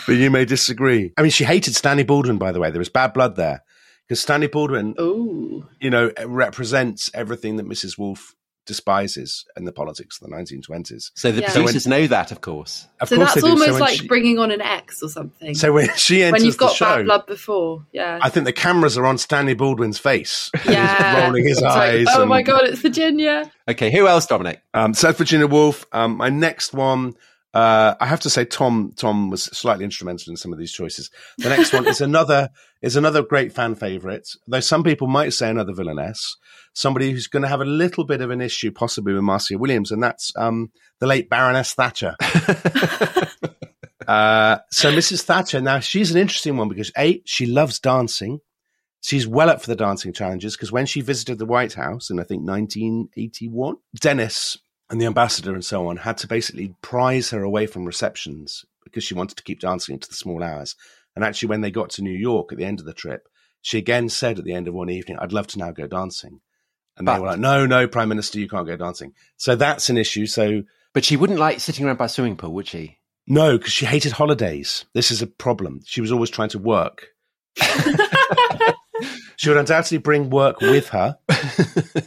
[SPEAKER 3] but you may disagree. I mean, she hated Stanley Baldwin, by the way. There was bad blood there because Stanley Baldwin,
[SPEAKER 5] Oh.
[SPEAKER 3] you know, represents everything that Mrs. Woolf despises in the politics of the 1920s.
[SPEAKER 4] So the
[SPEAKER 5] Yeah.
[SPEAKER 4] producers know that, of course.
[SPEAKER 3] Of
[SPEAKER 5] So
[SPEAKER 3] course
[SPEAKER 5] that's almost
[SPEAKER 3] so
[SPEAKER 5] like
[SPEAKER 3] she,
[SPEAKER 5] bringing on an ex or something.
[SPEAKER 3] so when she enters
[SPEAKER 5] when you've got
[SPEAKER 3] the show,
[SPEAKER 5] bad blood before, yeah.
[SPEAKER 3] I think the cameras are on Stanley Baldwin's face. [laughs]
[SPEAKER 5] yeah.
[SPEAKER 3] rolling his
[SPEAKER 5] It's like,
[SPEAKER 3] eyes
[SPEAKER 5] oh
[SPEAKER 3] and-
[SPEAKER 5] my god, it's Virginia.
[SPEAKER 4] Okay, who else, Dominic?
[SPEAKER 3] Um, so Virginia Woolf. Um, my next one, uh, I have to say, Tom. Tom was slightly instrumental in some of these choices. The next one is another [laughs] is another great fan favorite. Though some people might say another villainess, somebody who's going to have a little bit of an issue, possibly with Marcia Williams, and that's um, the late Baroness Thatcher. [laughs] [laughs] uh, so Mrs. Thatcher. Now she's an interesting one because a she loves dancing. She's well up for the dancing challenges because when she visited the White House in I think 1981, Dennis and the ambassador and so on had to basically prize her away from receptions because she wanted to keep dancing into the small hours. And actually, when they got to New York at the end of the trip, she again said at the end of one evening, "I'd love to now go dancing." And
[SPEAKER 4] But-
[SPEAKER 3] they were like, "No, no, Prime Minister, you can't go dancing." So that's an issue. So
[SPEAKER 4] But she wouldn't like sitting around by a swimming pool, would she?
[SPEAKER 3] no, because she hated holidays. This is a problem. She was always trying to work. [laughs] she would undoubtedly bring work with her.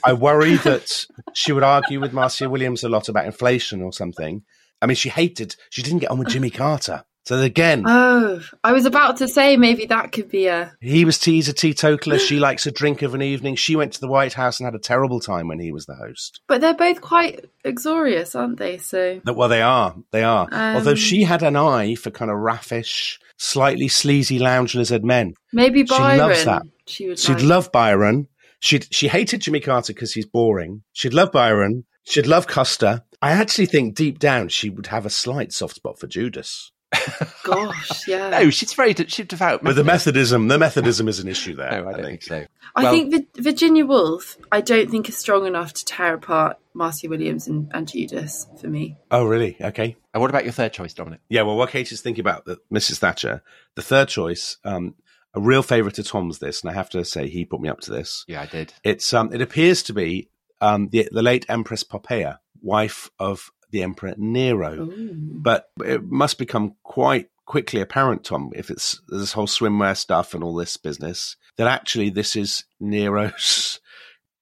[SPEAKER 3] I worry that she would argue with Marcia Williams a lot about inflation or something. I mean, she hated, she didn't get on with Jimmy Carter. So again,
[SPEAKER 5] Oh, I was about to say maybe that could be a.
[SPEAKER 3] he was he's a teetotaler. She likes a drink of an evening. She went to the White House and had a terrible time when he was the host.
[SPEAKER 5] But they're both quite uxorious, aren't they? So
[SPEAKER 3] Well, they are. They are. Although
[SPEAKER 5] Um,
[SPEAKER 3] she had an eye for kind of raffish, slightly sleazy lounge lizard men.
[SPEAKER 5] maybe
[SPEAKER 3] She
[SPEAKER 5] Byron.
[SPEAKER 3] loves that.
[SPEAKER 5] She would.
[SPEAKER 3] She'd
[SPEAKER 5] like.
[SPEAKER 3] love Byron. She'd she hated Jimmy Carter because he's boring. She'd love Byron. She'd love Custer. I actually think deep down she would have a slight soft spot for Judas. [laughs]
[SPEAKER 5] Gosh, yeah.
[SPEAKER 4] No, she's very she's devout.
[SPEAKER 3] But the Methodism, the Methodism is an issue there.
[SPEAKER 4] No, I don't think so.
[SPEAKER 5] I
[SPEAKER 4] Well-
[SPEAKER 5] think Vi- Virginia Woolf. I don't think is strong enough to tear apart Marcia Williams and, and Judas for me.
[SPEAKER 3] Oh, really? Okay.
[SPEAKER 4] And what about your third choice, Dominic?
[SPEAKER 3] Yeah. Well, what Kate is thinking about the, Mrs. Thatcher, the third choice, um, a real favourite of Tom's. This, and I have to say, he put me up to this.
[SPEAKER 4] Yeah, I did.
[SPEAKER 3] It's um, it appears to be um, the the late Empress Poppaea, wife of the Emperor Nero.
[SPEAKER 5] Ooh.
[SPEAKER 3] but it must become quite quickly apparent, Tom, if it's this whole swimwear stuff and all this business, that actually this is Nero's. [laughs]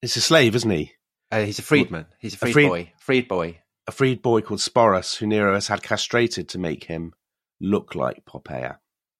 [SPEAKER 3] It's a slave, isn't he?
[SPEAKER 4] Uh, he's a freedman. He's a freed,
[SPEAKER 3] freed-
[SPEAKER 4] boy. Freed boy.
[SPEAKER 3] A freed boy called Sporus, who Nero has had castrated to make him look like Poppaea.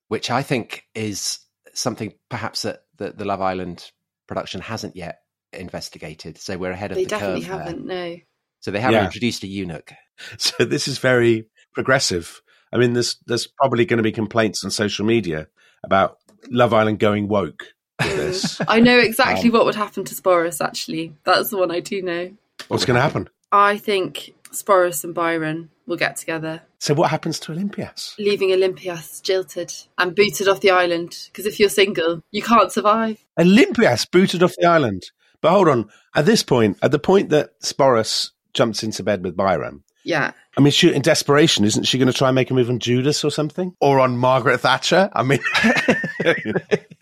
[SPEAKER 4] which I think is something perhaps that the, the Love Island production hasn't yet investigated. So we're ahead of
[SPEAKER 5] They
[SPEAKER 4] the
[SPEAKER 5] definitely
[SPEAKER 4] curve. there.
[SPEAKER 5] haven't. No.
[SPEAKER 4] So they haven't
[SPEAKER 3] Yeah.
[SPEAKER 4] introduced a eunuch. [laughs]
[SPEAKER 3] So this is very progressive. I mean, there's there's probably going to be complaints on social media about Love Island going woke with this. [laughs]
[SPEAKER 5] I know exactly
[SPEAKER 3] Um,
[SPEAKER 5] what would happen to Sporus. Actually, that's the one I do know.
[SPEAKER 3] What's going to happen?
[SPEAKER 5] I think Sporus and Byron will get together,
[SPEAKER 3] So what happens to Olympias?
[SPEAKER 5] leaving Olympias jilted and booted off the island. Because if you're single, you can't survive.
[SPEAKER 3] Olympias booted off the island. But hold on, at this point, at the point that Sporus jumps into bed with Byron,
[SPEAKER 5] Yeah.
[SPEAKER 3] I mean, she, in desperation, isn't she going to try and make a move on Judas or something? Or on Margaret Thatcher? I mean, [laughs]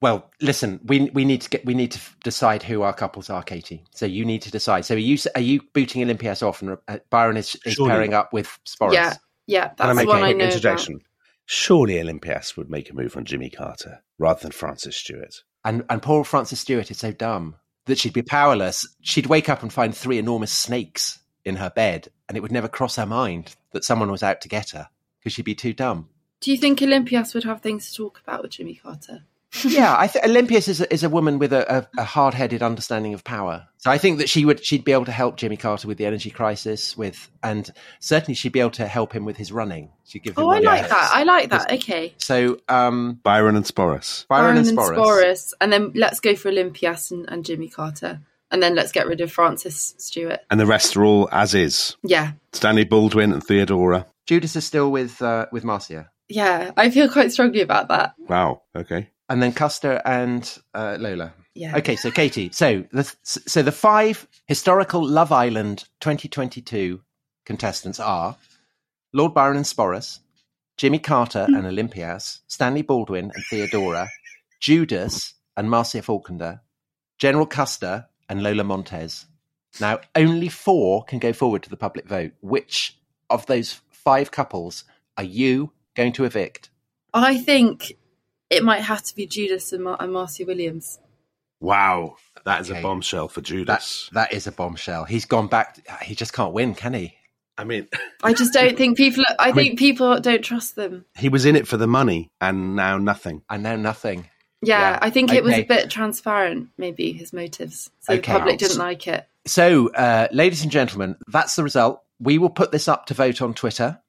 [SPEAKER 4] Well, listen, we we need to get we need to decide who our couples are, Katy. So you need to decide. So are you are you booting Olympias off, and uh, Byron is, is
[SPEAKER 3] Surely.
[SPEAKER 4] pairing up with Sporus?
[SPEAKER 5] Yeah. Yeah.
[SPEAKER 3] can I
[SPEAKER 5] That's the
[SPEAKER 3] make
[SPEAKER 5] one
[SPEAKER 3] a
[SPEAKER 5] I
[SPEAKER 3] quick
[SPEAKER 5] know. About.
[SPEAKER 3] interjection? Surely Olympias would make a move on Jimmy Carter rather than Frances Stewart.
[SPEAKER 4] And and poor Frances Stewart is so dumb that she'd be powerless. She'd wake up and find three enormous snakes in her bed, and it would never cross her mind that someone was out to get her because she'd be too dumb.
[SPEAKER 5] Do you think Olympias would have things to talk about with Jimmy Carter?
[SPEAKER 4] Yeah, [laughs] I think Olympias is a, is a woman with a, a, a hard-headed understanding of power. So I think that she would she'd be able to help Jimmy Carter with the energy crisis, with and certainly she'd be able to help him with his running. She'd give him.
[SPEAKER 5] Oh, I like
[SPEAKER 4] tips.
[SPEAKER 5] that. I like that. Okay.
[SPEAKER 4] So um,
[SPEAKER 3] Byron and Sporus.
[SPEAKER 4] Byron, and
[SPEAKER 5] and
[SPEAKER 4] Sporus.
[SPEAKER 5] Sporus, and then let's go for Olympias and, and Jimmy Carter, and then let's get rid of Frances Stewart.
[SPEAKER 3] And the rest are all as is.
[SPEAKER 5] Yeah,
[SPEAKER 3] Stanley Baldwin and Theodora.
[SPEAKER 4] Judas is still with uh, with Marcia,
[SPEAKER 5] yeah. I feel quite strongly about that.
[SPEAKER 3] Wow. Okay.
[SPEAKER 4] And then Custer and uh, Lola.
[SPEAKER 5] Yeah.
[SPEAKER 4] Okay, so Katy, so the so the five historical Love Island 2022 contestants are Lord Byron and Sporus, Jimmy Carter and Olympias, Stanley Baldwin and Theodora, Judas and Marcia Falkender, General Custer and Lola Montez. Now, only four can go forward to the public vote. Which of those five couples are you going to evict?
[SPEAKER 5] I think it might have to be Judas and, Mar- and Marcia Williams.
[SPEAKER 3] Wow. That is
[SPEAKER 4] Okay.
[SPEAKER 3] a bombshell for
[SPEAKER 4] That,
[SPEAKER 3] Judas.
[SPEAKER 4] that is a bombshell. He's gone back. He just can't win, can he?
[SPEAKER 3] I mean, [laughs]
[SPEAKER 5] I just don't think people. I,
[SPEAKER 3] mean-
[SPEAKER 5] think people don't trust them.
[SPEAKER 3] he was in it for the money and now nothing.
[SPEAKER 4] And now nothing.
[SPEAKER 5] Yeah,
[SPEAKER 4] Yeah,
[SPEAKER 5] I think it was a bit transparent, maybe his motives. So
[SPEAKER 4] Okay.
[SPEAKER 5] the public didn't like it.
[SPEAKER 4] So, uh, ladies and gentlemen, that's the result. We will put this up to vote on Twitter.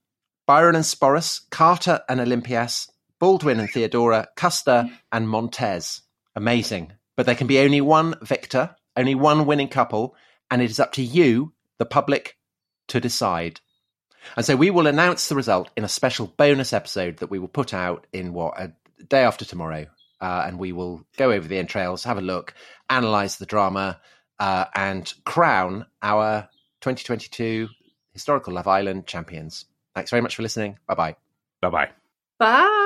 [SPEAKER 4] Byron and Sporus, Carter and Olympias, Baldwin and Theodora, Custer and Montez. Amazing. But there can be only one victor, only one winning couple, and it is up to you, the public, to decide. And so we will announce the result in a special bonus episode that we will put out in what, a day after tomorrow. Uh, and we will go over the entrails, have a look, analyze the drama, uh, and crown our 2022 Historical Love Island champions. Thanks very much for listening. Bye bye.
[SPEAKER 3] Bye bye.
[SPEAKER 5] Bye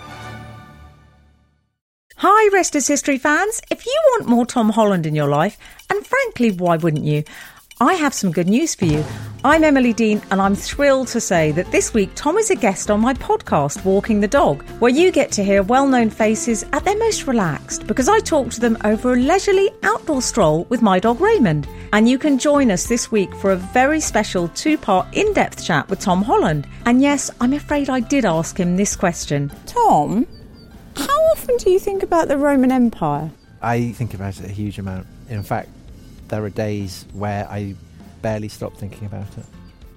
[SPEAKER 6] Hi, Rest is History fans. If you want more Tom Holland in your life, and frankly, why wouldn't you? I have some good news for you. I'm Emily Dean, and I'm thrilled to say that this week Tom is a guest on my podcast, Walking the Dog, where you get to hear well known faces at their most relaxed because I talk to them over a leisurely outdoor stroll with my dog Raymond. And you can join us this week for a very special two part in depth chat with Tom Holland. And yes, I'm afraid I did ask him this question Tom, how often do you think about the Roman Empire?
[SPEAKER 7] I think about it a huge amount. In fact, there are days where I barely stop thinking about it.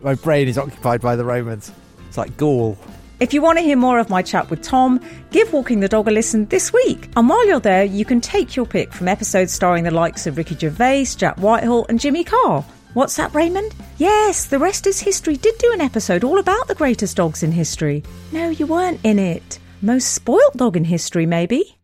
[SPEAKER 7] My brain is occupied by the Romans. It's like Gaul.
[SPEAKER 6] If you want to hear more of my chat with Tom, give Walking the Dog a listen this week. And while you're there, you can take your pick from episodes starring the likes of Ricky Gervais, Jack Whitehall, and Jimmy Carr. What's that, Raymond? Yes, The Rest is History did do an episode all about the greatest dogs in history. No, you weren't in it. Most spoilt dog in history, maybe?